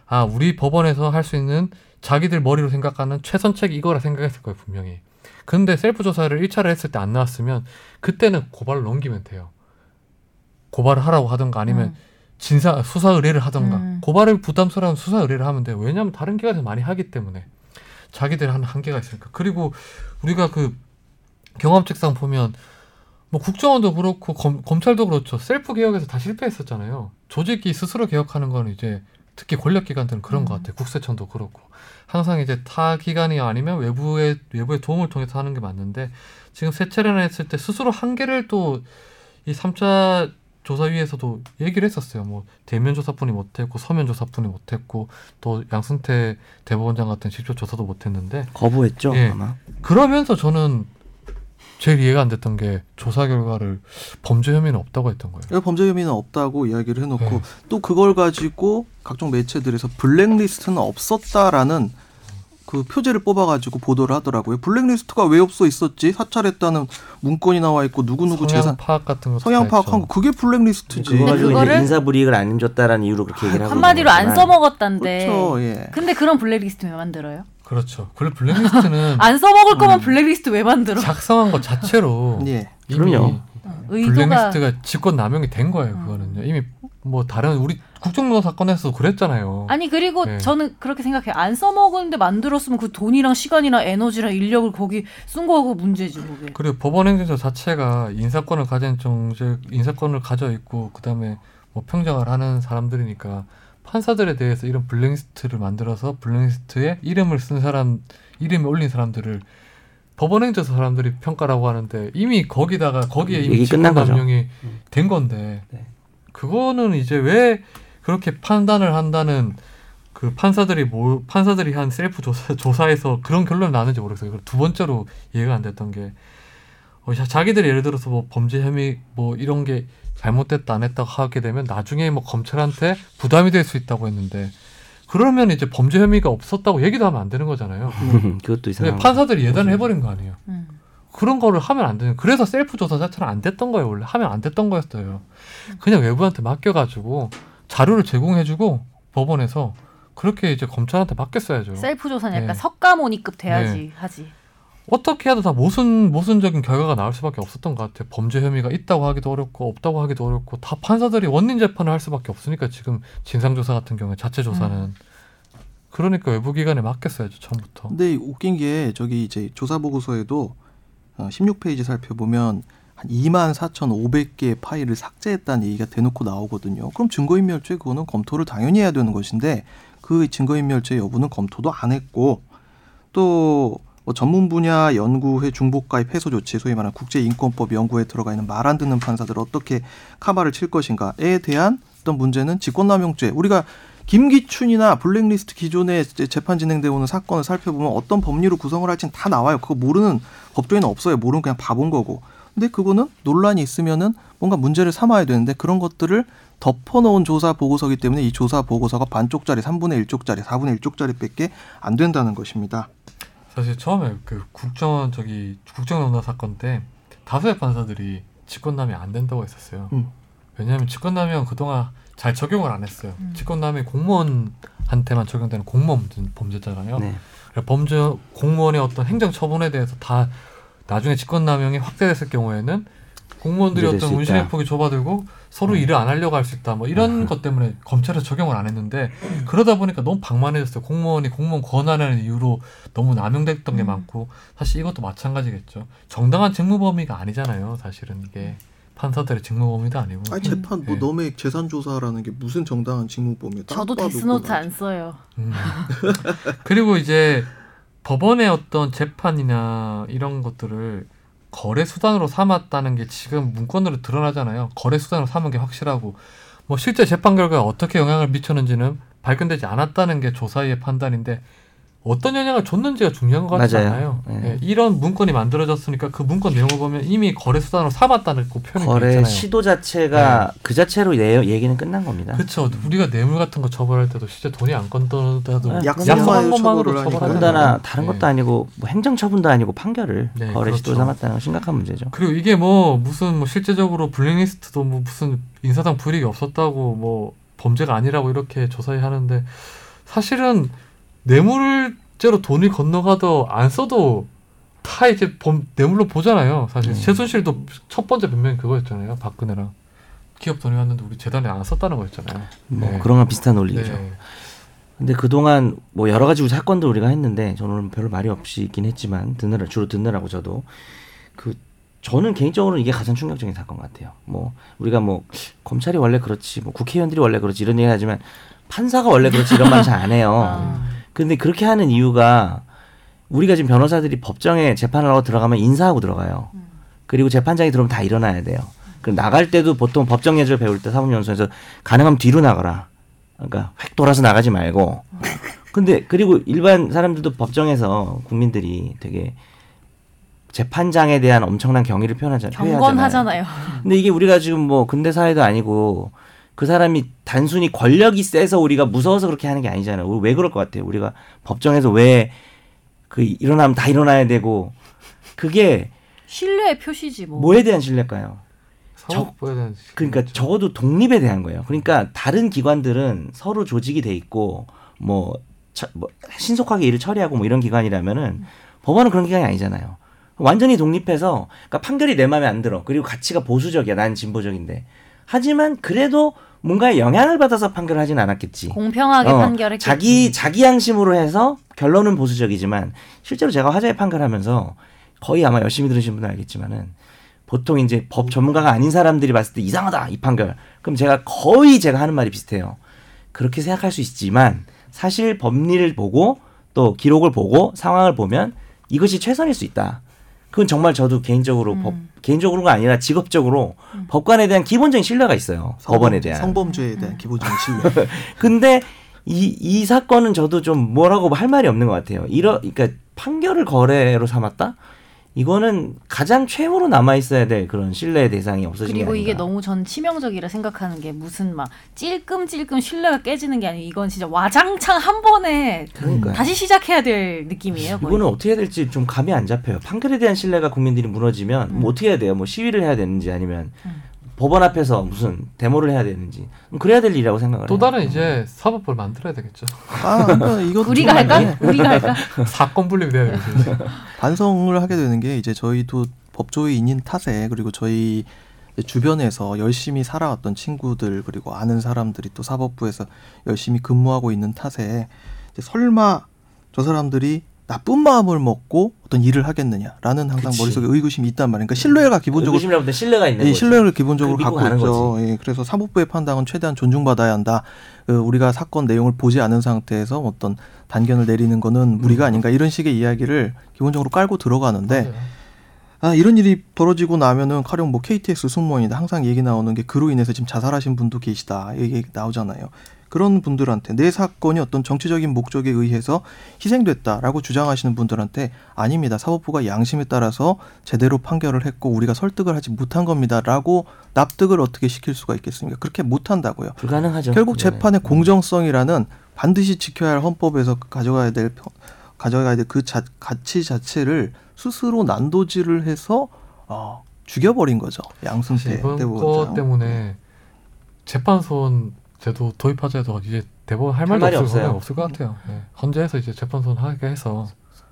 아, 우리 법원에서 할 수 있는 자기들 머리로 생각하는 최선책이 이거라 생각했을 거예요, 분명히. 근데 셀프 조사를 1차를 했을 때 안 나왔으면, 그때는 고발을 넘기면 돼요. 고발을 하라고 하던가 아니면 음. 진사, 수사 의뢰를 하던가. 음. 고발을 부담스러운 수사 의뢰를 하면 돼요. 왜냐하면 다른 기관에서 많이 하기 때문에. 자기들 하는 한계가 있으니까. 그리고 우리가 그 경험칙상 보면 뭐 국정원도 그렇고 검, 검찰도 그렇죠. 셀프 개혁에서 다 실패했었잖아요. 조직이 스스로 개혁하는 거는 이제 특히 권력 기관들은 그런 음. 것 같아요. 국세청도 그렇고 항상 이제 타 기관이 아니면 외부의 외부의 도움을 통해서 하는 게 맞는데 지금 세 차례나 했을 때 스스로 한계를 또이 3차 조사위에서도 얘기를 했었어요. 뭐 대면 조사뿐이 못했고 서면 조사뿐이 못했고 또 양승태 대법원장 같은 직접 조사도 못했는데 거부했죠 예. 아마. 그러면서 저는 제일 이해가 안 됐던 게 조사 결과를 범죄 혐의는 없다고 했던 거예요. 그러니까 범죄 혐의는 없다고 이야기를 해놓고 네. 또 그걸 가지고 각종 매체들에서 블랙리스트는 없었다라는 그 표제를 뽑아가지고 보도를 하더라고요. 블랙리스트가 왜 없어 있었지? 사찰했다는 문건이 나와 있고 누구 누구 성향 재산 파악 같은 거 성향 파악한 거 그게 블랙리스트지. 그거 그거를- 이제 인사 불이익을 안 줬다라는 이유로 그렇게 얘기를 하고 한마디로 안 써먹었단데. 그렇죠. 예. 근데 그런 블랙리스트 왜 만들어요? 그렇죠. 그래 블랙리스트는 [LAUGHS] 안 써먹을 거면 음. 블랙리스트 왜 만들어? 작성한 것 자체로 [LAUGHS] 예. 이미 그럼요. 어, 의도가 블랙리스트가 직권 남용이 된 거예요. 음. 그거는요. 이미 뭐 다른 우리 국정농단 사건에서도 그랬잖아요. 아니 그리고 네. 저는 그렇게 생각해요. 안 써먹었는데 만들었으면 그 돈이랑 시간이랑 에너지랑 인력을 거기 쓴 거가 문제지 그게. 그리고 법원행정처 자체가 인사권을 가진 정제 인사권을 가져 있고 그다음에 뭐 평정을 하는 사람들이니까 판사들에 대해서 이런 블랙리스트를 만들어서 블랙리스트에 이름을 쓴 사람 이름을 올린 사람들을 법원행정처 사람들이 평가라고 하는데 이미 거기다가 거기에 이미 끝난. 직권남용이 음. 된 건데 네. 그거는 이제 왜 그렇게 판단을 한다는 그 판사들이 뭐 판사들이 한 셀프 조사 조사에서 그런 결론을 나는지 모르겠어요. 그리고 두 번째로 이해가 안 됐던 게 어, 자- 자기들이 예를 들어서 뭐 범죄 혐의 뭐 이런 게 잘못됐다 안 했다고 하게 되면 나중에 뭐 검찰한테 부담이 될 수 있다고 했는데 그러면 이제 범죄 혐의가 없었다고 얘기도 하면 안 되는 거잖아요. [LAUGHS] 그것도 이상한. 판사들이 예단을 해버린 거 아니에요. 음. 그런 거를 하면 안 되는. 그래서 셀프 조사 자체는 안 됐던 거예요. 원래 하면 안 됐던 거였어요. 그냥 외부한테 맡겨가지고 자료를 제공해주고 법원에서 그렇게 이제 검찰한테 맡겼어야죠. 셀프 조사는 약간 네. 석가모니급 돼야지 하지. 어떻게 해도 다 모순 모순적인 결과가 나올 수밖에 없었던 것 같아요. 범죄 혐의가 있다고 하기도 어렵고 없다고 하기도 어렵고 다 판사들이 원님 재판을 할 수밖에 없으니까 지금 진상 조사 같은 경우에 자체 조사는 음. 그러니까 외부 기관에 맡겼어야죠 처음부터. 근데 웃긴 게 저기 이제 조사 보고서에도 어, 16페이지 살펴보면 한 2만 4,500개의 파일을 삭제했다는 얘기가 대놓고 나오거든요. 그럼 증거인멸죄 그거는 검토를 당연히 해야 되는 것인데 그 증거인멸죄 여부는 검토도 안 했고 또 뭐 전문 분야 연구회 중복가입 해소 조치 소위 말하는 국제인권법 연구에 들어가 있는 말 안 듣는 판사들을 어떻게 카바를 칠 것인가에 대한 어떤 문제는 직권남용죄 우리가 김기춘이나 블랙리스트 기존에 재판 진행되어 오는 사건을 살펴보면 어떤 법리로 구성을 할지는 다 나와요. 그거 모르는 법조인은 없어요. 모르는 그냥 바본 거고. 근데 그거는 논란이 있으면은 뭔가 문제를 삼아야 되는데 그런 것들을 덮어놓은 조사 보고서기 때문에 이 조사 보고서가 반쪽짜리, 3분의 1쪽짜리, 4분의 1쪽짜리 밖에 안 된다는 것입니다. 사실 처음에 그 국정원 저기 국정농단 사건 때 다수의 판사들이 직권남용 안 된다고 했었어요. 음. 왜냐하면 직권남용 그동안 잘 적용을 안 했어요. 음. 직권남용 공무원한테만 적용되는 공무원 범죄- 범죄잖아요. 네. 그래서 범죄 공무원의 어떤 행정 처분에 대해서 다 나중에 직권남용이 확대됐을 경우에는 공무원들이 어떤 수 운신의. 폭이 좁아들고 서로 일을 안 하려고 할 수 있다. 뭐 이런 음. 것 때문에 검찰에 적용을 안 했는데 그러다 보니까 너무 방만해졌어요. 공무원이 공무원 권한하는 이유로 너무 남용됐던 게 음. 많고 사실 이것도 마찬가지겠죠. 정당한 직무 범위가 아니잖아요. 사실은 이게 판사들의 직무 범위도 아니고. 아니 재판 뭐 네. 너의 재산 조사라는 게 무슨 정당한 직무범위야? 저도 데스노트 안 써요. 음. [LAUGHS] 그리고 이제 법원의 어떤 재판이나 이런 것들을 거래 수단으로 삼았다는 게 지금 문건으로 드러나잖아요. 거래 수단으로 삼은 게 확실하고 뭐 실제 재판 결과에 어떻게 영향을 미쳤는지는 발견되지 않았다는 게 조사의 판단인데 어떤 영향을 줬는지가 중요한 것 같지 맞아요. 않아요. 네. 예, 이런 문건이 만들어졌으니까 그 문건 내용을 보면 이미 거래 수단으로 삼았다는 그 표현이 거래 있잖아요. 시도 자체가 그 자체로 내 얘기는 끝난 겁니다. 그렇죠. 우리가 뇌물 같은 거 처벌할 때도 실제 돈이 안 건더라도 네, 약속한 것만으로 처벌을 하니까. 처벌하잖아요. 더군다나 다른 네. 것도 아니고 뭐 행정 처분도 아니고 판결을 네, 거래 시도 그렇죠. 삼았다는 건 심각한 문제죠. 그리고 이게 뭐 무슨 뭐 실제적으로 블랙리스트도 뭐 무슨 인사상 불이익이 없었다고 뭐 범죄가 아니라고 이렇게 조사를 하는데 사실은 뇌물죄로 돈이 건너가도 안 써도 다 이제 범, 뇌물로 보잖아요. 사실 음. 최순실도 첫 번째 변명이 그거였잖아요. 박근혜랑 기업 돈이 왔는데 우리 재단에 안 썼다는 거였잖아요. 뭐 네. 그런 건 비슷한 논리죠. 네. 근데 그동안 뭐 여러 가지 사건들 우리가 했는데 저는 별로 말이 없이 있긴 했지만 듣느라 주로 듣느라고 저도 그 저는 개인적으로 이게 가장 충격적인 사건 같아요. 뭐 우리가 뭐 검찰이 원래 그렇지 뭐 국회의원들이 원래 그렇지 이런 얘기 하지만 판사가 원래 그렇지 이런 말 잘 안 해요. 아. 근데 그렇게 하는 이유가 우리가 지금 변호사들이 법정에 재판을 하고 들어가면 인사하고 들어가요. 그리고 재판장이 들어오면 다 일어나야 돼요. 그럼 나갈 때도 보통 법정 예절 배울 때 사법연수원에서 가능하면 뒤로 나가라. 그러니까 획 돌아서 나가지 말고. 근데 그리고 일반 사람들도 법정에서 국민들이 되게 재판장에 대한 엄청난 경의를 표현하잖아요. 경건하잖아요. 근데 이게 우리가 지금 뭐 근대 사회도 아니고 그 사람이 단순히 권력이 세서 우리가 무서워서 그렇게 하는 게 아니잖아요. 우리 왜 그럴 것 같아요? 우리가 법정에서 왜 그 일어나면 다 일어나야 되고 그게 신뢰의 표시지 뭐. 뭐에 대한 신뢰일까요? 사법부에 대한 그러니까 적어도 독립에 대한 거예요. 그러니까 다른 기관들은 서로 조직이 돼 있고 뭐, 처- 뭐 신속하게 일을 처리하고 뭐 이런 기관이라면은 법원은 그런 기관이 아니잖아요. 완전히 독립해서 그러니까 판결이 내 마음에 안 들어. 그리고 가치가 보수적이야. 난 진보적인데. 하지만 그래도 뭔가 영향을 받아서 판결을 하진 않았겠지. 공평하게 어, 판결했겠지. 자기 자기 양심으로 해서 결론은 보수적이지만 실제로 제가 화재 판결하면서 거의 아마 열심히 들으신 분은 알겠지만은 보통 이제 법 전문가가 아닌 사람들이 봤을 때 이상하다 이 판결. 그럼 제가 거의 제가 하는 말이 비슷해요. 그렇게 생각할 수 있지만 사실 법리를 보고 또 기록을 보고 상황을 보면 이것이 최선일 수 있다. 그건 정말 저도 개인적으로 음. 법 개인적으로가 아니라 직업적으로 법관에 대한 기본적인 신뢰가 있어요. 법원에 대한. 성범죄에 대한 기본적인 [LAUGHS] 신뢰. 근데 이, 이 사건은 저도 좀 뭐라고 할 말이 없는 것 같아요. 이러, 그러니까 판결을 거래로 삼았다? 이거는 가장 최후로 남아 있어야 될 그런 신뢰의 대상이 없어진 게 그리고. 이게 너무 전 치명적이라 생각하는 게 무슨 막 찔끔찔끔 신뢰가 깨지는 게 아니고 이건 진짜 와장창 한 번에 그러니까요. 다시 시작해야 될 느낌이에요. 거의. 이거는 어떻게 해야 될지 좀 감이 안 잡혀요. 판결에 대한 신뢰가 국민들이 무너지면 뭐 어떻게 해야 돼요? 뭐 시위를 해야 되는지 아니면 음. 법원 앞에서 무슨 데모를 해야 되는지 그래야 될 일이라고 생각을 또 해요. 다른 이제 사법부를 만들어야 되겠죠. 아, 그러니까 [LAUGHS] 이것도 우리가 좀 할까? 우리가 할까? [LAUGHS] 사건 분립이 돼야 되겠죠. 이제. [LAUGHS] 반성을 하게 되는 게 이제 저희도 법조인인 탓에 그리고 저희 주변에서 열심히 살아왔던 친구들 그리고 아는 사람들이 또 사법부에서 열심히 근무하고 있는 탓에 이제 설마 저 사람들이 나쁜 마음을 먹고 어떤 일을 하겠느냐라는 항상 그치. 머릿속에 의구심이 있단 말이에요. 그러니까 신뢰가 기본적으로 의구심이라고 신뢰가 있는 이 거죠. 신뢰를 기본적으로 갖고 있죠. 예, 그래서 사법부의 판단은 최대한 존중받아야 한다. 그 우리가 사건 내용을 보지 않은 상태에서 어떤 단견을 내리는 거는 무리가 아닌가 이런 식의 이야기를 기본적으로 깔고 들어가는데 맞아요. 아 이런 일이 벌어지고 나면은 가령 뭐 KTX 승무원이다 항상 얘기 나오는 게 그로 인해서 지금 자살하신 분도 계시다 얘기 나오잖아요. 그런 분들한테 내 사건이 어떤 정치적인 목적에 의해서 희생됐다라고 주장하시는 분들한테 아닙니다. 사법부가 양심에 따라서 제대로 판결을 했고 우리가 설득을 하지 못한 겁니다라고 납득을 어떻게 시킬 수가 있겠습니까? 그렇게 못 한다고요. 불가능하죠. 결국 네. 재판의 공정성이라는 반드시 지켜야 할 헌법에서 가져가야 될 평- 가져가야 될 그 가치 자체를 스스로 난도질을 해서 어, 죽여버린 거죠. 양승태 이번 거. 때문에 재판소원 제도 도입하자 해도 이제 대법원 할 말도 말이 없을, 없어요. 없을 것 같아요. 예. 헌재에서 이제 재판소원 하게 해서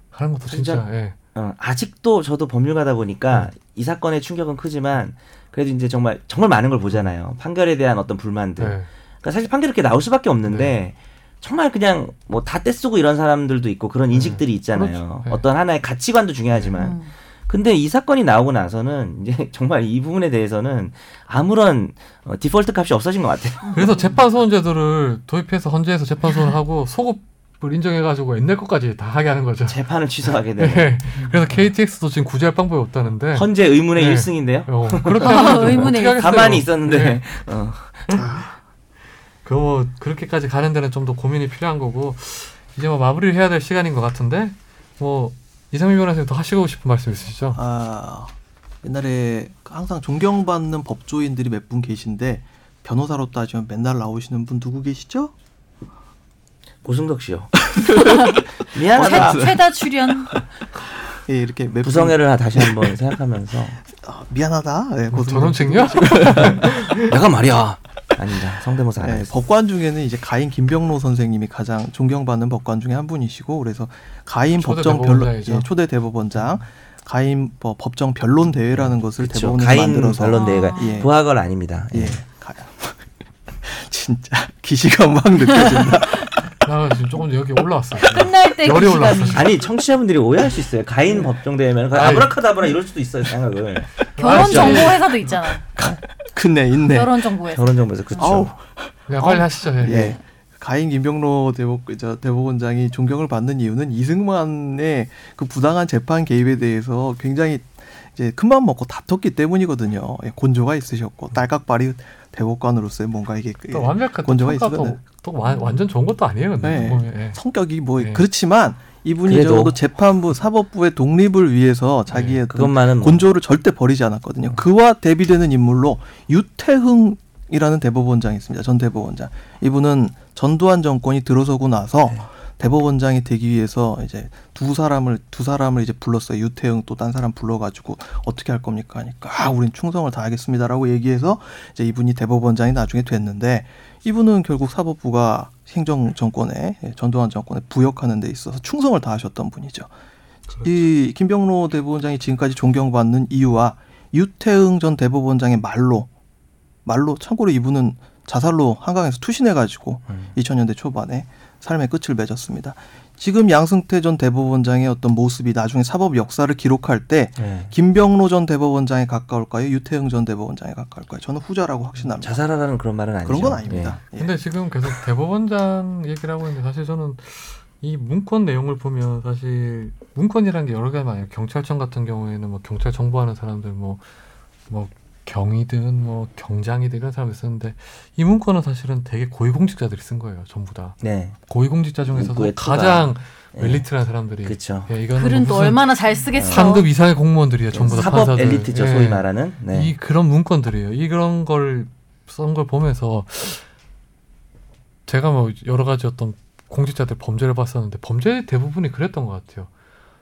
하는 것도 진짜, 진짜 예. 어, 아직도 저도 법률가다 보니까 이 사건의 충격은 크지만 그래도 이제 정말 정말 많은 걸 보잖아요. 판결에 대한 어떤 불만들. 예. 그러니까 사실 판결이 이렇게 나올 수밖에 없는데 정말 그냥 뭐 다 떼쓰고 이런 사람들도 있고 그런 인식들이 있잖아요. 그렇죠. 네. 어떤 하나의 가치관도 중요하지만. 음. 근데 이 사건이 나오고 나서는 이제 [LAUGHS] 정말 이 부분에 대해서는 아무런 어, 디폴트 값이 없어진 것 같아요. [LAUGHS] 그래서 재판소원 제도를 도입해서 헌재에서 재판소원을 하고 소급 을 인정해가지고 옛날 것까지 다 하게 하는 거죠. 재판을 취소하게 [LAUGHS] 되는. 예. 그래서 KTX도 지금 구제할 방법이 없다는데. 헌재 의문의 네. 일승인데요 어, 그렇게 의문의? 가만히 있었는데. 네. 어. 그뭐 그렇게까지 가는 데는 좀 더 고민이 필요한 거고 이제 뭐 마무리를 해야 될 시간인 것 같은데 뭐 이상민 변호사님 더 하시고 싶은 말씀 있으시죠? 아 옛날에 항상 존경받는 법조인들이 몇 분 계신데 변호사로 따지면 맨날 나오시는 분 누구 계시죠? 고승덕 씨요. [LAUGHS] 미안하다. 최, 최다 출연. 예, 이렇게 부성애를 다시 한번 생각하면서 아, [LAUGHS] 미안하다. 예, 뭐 저런 챙겨? [LAUGHS] 내가 말이야. 아닙니다. 성대모사 하겠습니다. 법관 중에는 이제 가인 김병로 선생님이 가장 존경받는 법관 중에 한 분이시고 그래서 가인 법정 변론. 예, 초대 대법원장 가인 뭐 법정 변론 대회라는 것을 그렇죠. 대법원에서 가인 만들어서 변론 대회가 예. 부하걸 아닙니다. 예. 예. 가- [LAUGHS] 진짜 기시가 막 느껴진다. 나 지금 조금 여기 올라왔어. 끝날 때 열이 그 올라왔어. 아니 청취자분들이 오해할 수 있어요. 가인 법정대회면 아이. 아브라카다브라 이럴 수도 있어요 생각을. 결혼 아. 정보 회사도 있잖아. 근데 있네. 결혼 정보 회사. 결혼 정보에서 그렇죠. 야, 빨리 하시죠. 예. 예. 가인 김병로 대법 저 대법원장이 존경을 받는 이유는 이승만의 그 부당한 재판 개입에 대해서 굉장히 이제 큰맘 먹고 다퉜기 때문이거든요. 예, 곤조가 있으셨고 딸깍발이 대법관으로서의 뭔가 이게 또 완벽한 곤조가 있으면 또 완, 완전 좋은 것도 아니에요. 근데 네. 예. 성격이 뭐 네. 그렇지만 이분이 그래도- 적어도 재판부 사법부의 독립을 위해서 자기의 어떤 그것만은 뭐. 곤조를 절대 버리지 않았거든요. 그와 대비되는 인물로 유태흥 이라는 대법원장이 있습니다. 전 대법원장. 이분은 전두환 정권이 들어서고 나서 네. 대법원장이 되기 위해서 이제 두 사람을 두 사람을 이제 불렀어요. 유태흥 또딴 사람 불러가지고 어떻게 할 겁니까 하니까 아, 우린 충성을 다하겠습니다라고 얘기해서 이제 이분이 대법원장이 나중에 됐는데 이분은 결국 사법부가 행정 정권에 예, 전두환 정권에 부역하는 데 있어서 충성을 다하셨던 분이죠. 이 김병로 대법원장이 지금까지 존경받는 이유와 유태흥 전 대법원장의 말로 말로 참고로 이분은 자살로 한강에서 투신해가지고 음. 2000년대 초반에 삶의 끝을 맺었습니다. 지금 양승태 전 대법원장의 어떤 모습이 나중에 사법 역사를 기록할 때 예. 김병로 전 대법원장에 가까울까요? 유태흥 전 대법원장에 가까울까요? 저는 후자라고 확신합니다. 자살하라는 그런 말은 아니죠. 그런 건 아닙니다. 예. 근데 지금 계속 대법원장 얘기를 하고 있는데 사실 저는 이 문건 내용을 보면 사실 문건이라는 게 여러 가지 많아요. 경찰청 같은 경우에는 뭐 경찰 정보하는 사람들 뭐뭐 경이든 뭐 경장이든 이런 사람들 쓰는데 이 문건은 사실은 되게 고위공직자들이 쓴 거예요. 전부 다 예. 네. 고위공직자 중에서도. 가장 예. 멜리트라는 사람들이 그렇죠. 예, 이거는 글은 뭐 또 얼마나 잘 쓰겠어. 상급 이상의 공무원들이야 전부 다 사법 판사들. 엘리트죠 예. 소위 말하는. 네. 이 그런 문건들이에요. 이런 걸 쓴 걸 보면서 제가 뭐 여러 가지 어떤 공직자들 범죄를 봤었는데 범죄 대부분이 그랬던 것 같아요.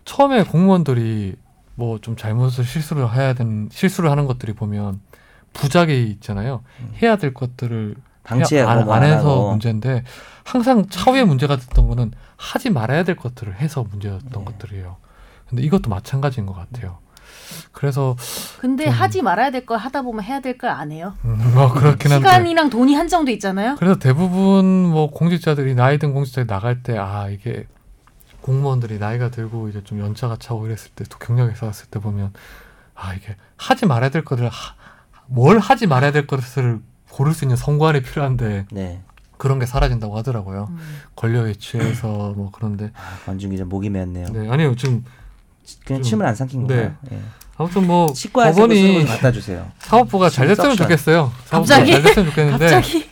처음에 공무원들이 뭐 좀 잘못을 실수를 해야 되는 실수를 하는 것들이 보면 부작이 있잖아요. 해야 될 것들을 방치하고 안, 안 해서. 문제인데 항상 차후에 문제가 됐던 거는 하지 말아야 될 것들을 해서 문제였던 네. 것들이에요. 근데 이것도 마찬가지인 것 같아요. 그래서 근데 좀- 하지 말아야 될 걸 하다 보면 해야 될 걸 안 해요. 음, 뭐 그렇긴 한데 시간이랑 돈이 한정돼 있잖아요. 그래서 대부분 뭐 공직자들이 나이 든 공직자들이 나갈 때 아 이게 공무원들이 나이가 들고 이제 좀 연차가 차고 이랬을 때 또 경력에 쌓았을 때 보면 아 이게 하지 말아야 될 것을 하, 뭘 하지 말아야 될 것을 고를 수 있는 선관이 필요한데 네. 그런 게 사라진다고 하더라고요. 음. 권력에 취해서 뭐 그런데 아, 권준 기자 목이 메었네요. 네 아니요 지금 그냥 좀- 침을 안 삼킨 네. 건가요? 예. 아무튼 뭐 쓰는 법원이 갖다 주세요. 사법부가 잘 됐으면. 좋겠어요. 갑자기? 잘 됐으면 좋겠는데 갑자기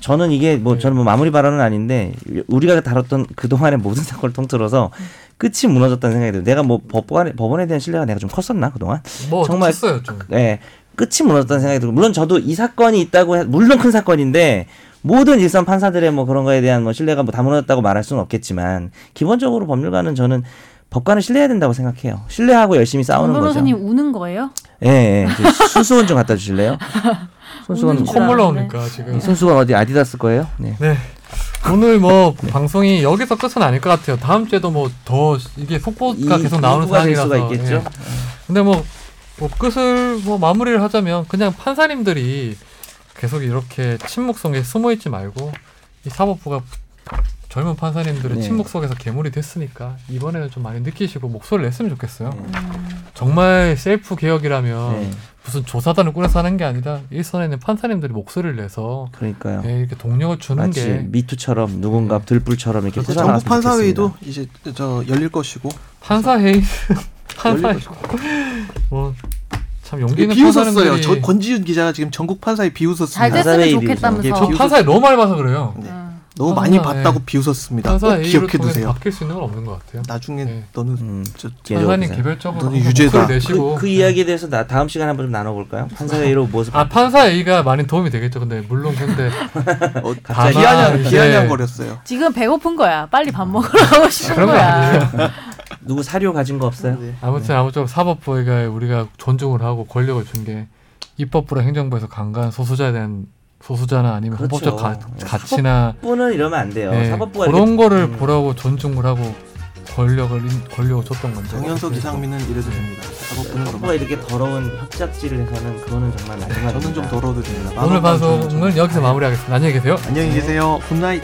저는 이게 뭐 네. 저는 뭐 마무리 발언은 아닌데 우리가 다뤘던 그 동안의 모든 사건을 통틀어서 끝이 무너졌다는 생각이 들어요. 내가 뭐 법관에 법원에 대한 신뢰가 내가 좀 컸었나 그 동안? 뭐 정말 컸어요 좀. 예. 끝이 무너졌다는 생각이 들고 물론 저도 이 사건이 있다고 해, 물론 큰 사건인데 모든 일선 판사들의 뭐 그런 거에 대한 뭐 신뢰가 뭐 다 무너졌다고 말할 수는 없겠지만 기본적으로 법률가는 저는 법관을 신뢰해야 된다고 생각해요. 신뢰하고 열심히 정 싸우는 거죠. 변호사님 우는 거예요? 예, 예. 저 손수건 좀 갖다 주실래요? [LAUGHS] 손수건 콧물. 나오니까 지금. 이 손수건 어디 아디다스 거예요? 네. 네. 오늘 뭐 [LAUGHS] 방송이 여기서 끝은 아닐 것 같아요. 다음 주에도 뭐 더 이게 속보가 계속 나오는 상황이라서. 수가 있겠죠. 예. 근데 뭐, 뭐 끝을 뭐 마무리를 하자면 그냥 판사님들이 계속 이렇게 침묵 속에 숨어 있지 말고 이 사법부가 젊은 판사님들의 네. 침묵 속에서 괴물이 됐으니까 이번에는 좀 많이 느끼시고 목소리를 냈으면 좋겠어요. 네. 음. 정말 셀프 개혁이라면 네. 무슨 조사단을 꾸려서 하는 게 아니라 일선에 있는 판사님들이 목소리를 내서 그러니까요. 예, 이렇게 동력을 주는 마치 게 미투처럼 누군가 네. 들불처럼 이렇게 솟아나왔으면 전국 판사회의도 좋겠습니다. 이제 저 열릴 것이고 판사 회의 [LAUGHS] 판사 열릴 회의 것이고 뭐참 용기 있는 비웃었어요. 저 권지윤 기자가 지금 전국 판사에 비웃었습니다. 잘 됐으면 판사회의 좋겠다면서. 저 판사에 너무 많이 봐서 그래요. 네. 음. 너무 판사, 많이 예. 봤다고 비웃었습니다. 꼭 기억해 두세요. 바뀔 수 있는 건 없는 것 같아요. 나중에 네. 너는 음, 저, 판사님. 개별적으로 너는 유죄다. 내시고 그, 그 이야기에 대해서 나 다음 시간에 한번 좀 나눠볼까요? 판사 A로 무엇을 아 판사 A가 많이 도움이 되겠죠. 근데 물론 근데 [LAUGHS] 어, 갑자기 비아냥 이제- 비아냥 거렸어요. 지금 배고픈 거야. 빨리 밥 먹으러 가고 싶은 그런 거 거야. [LAUGHS] 누구 사료 가진 거 없어요? 네. 아무튼 아무쪼록 사법부가 우리가 존중을 하고 권력을 준 게 입법부랑 행정부에서 강간 소수자에 대한 소수자나 아니면 그렇죠. 헌법적 가, 가치나 사법부는 이러면 안 돼요. 예, 사법부가 그런 이렇게- 거를 음. 보라고 존중을 하고 권력을 인- 권력을 줬던 건데 장현석 이상민은 이래도 됩니다. 사법부는 사법부가 이렇게 더러운 협잡질을 해서는 그거는 정말 마지막입니다. 저는 좀 더러워도 됩니다. 오늘 방송은 여기서 마무리하겠습니다. 안녕히 계세요. 안녕히 계세요. Good night.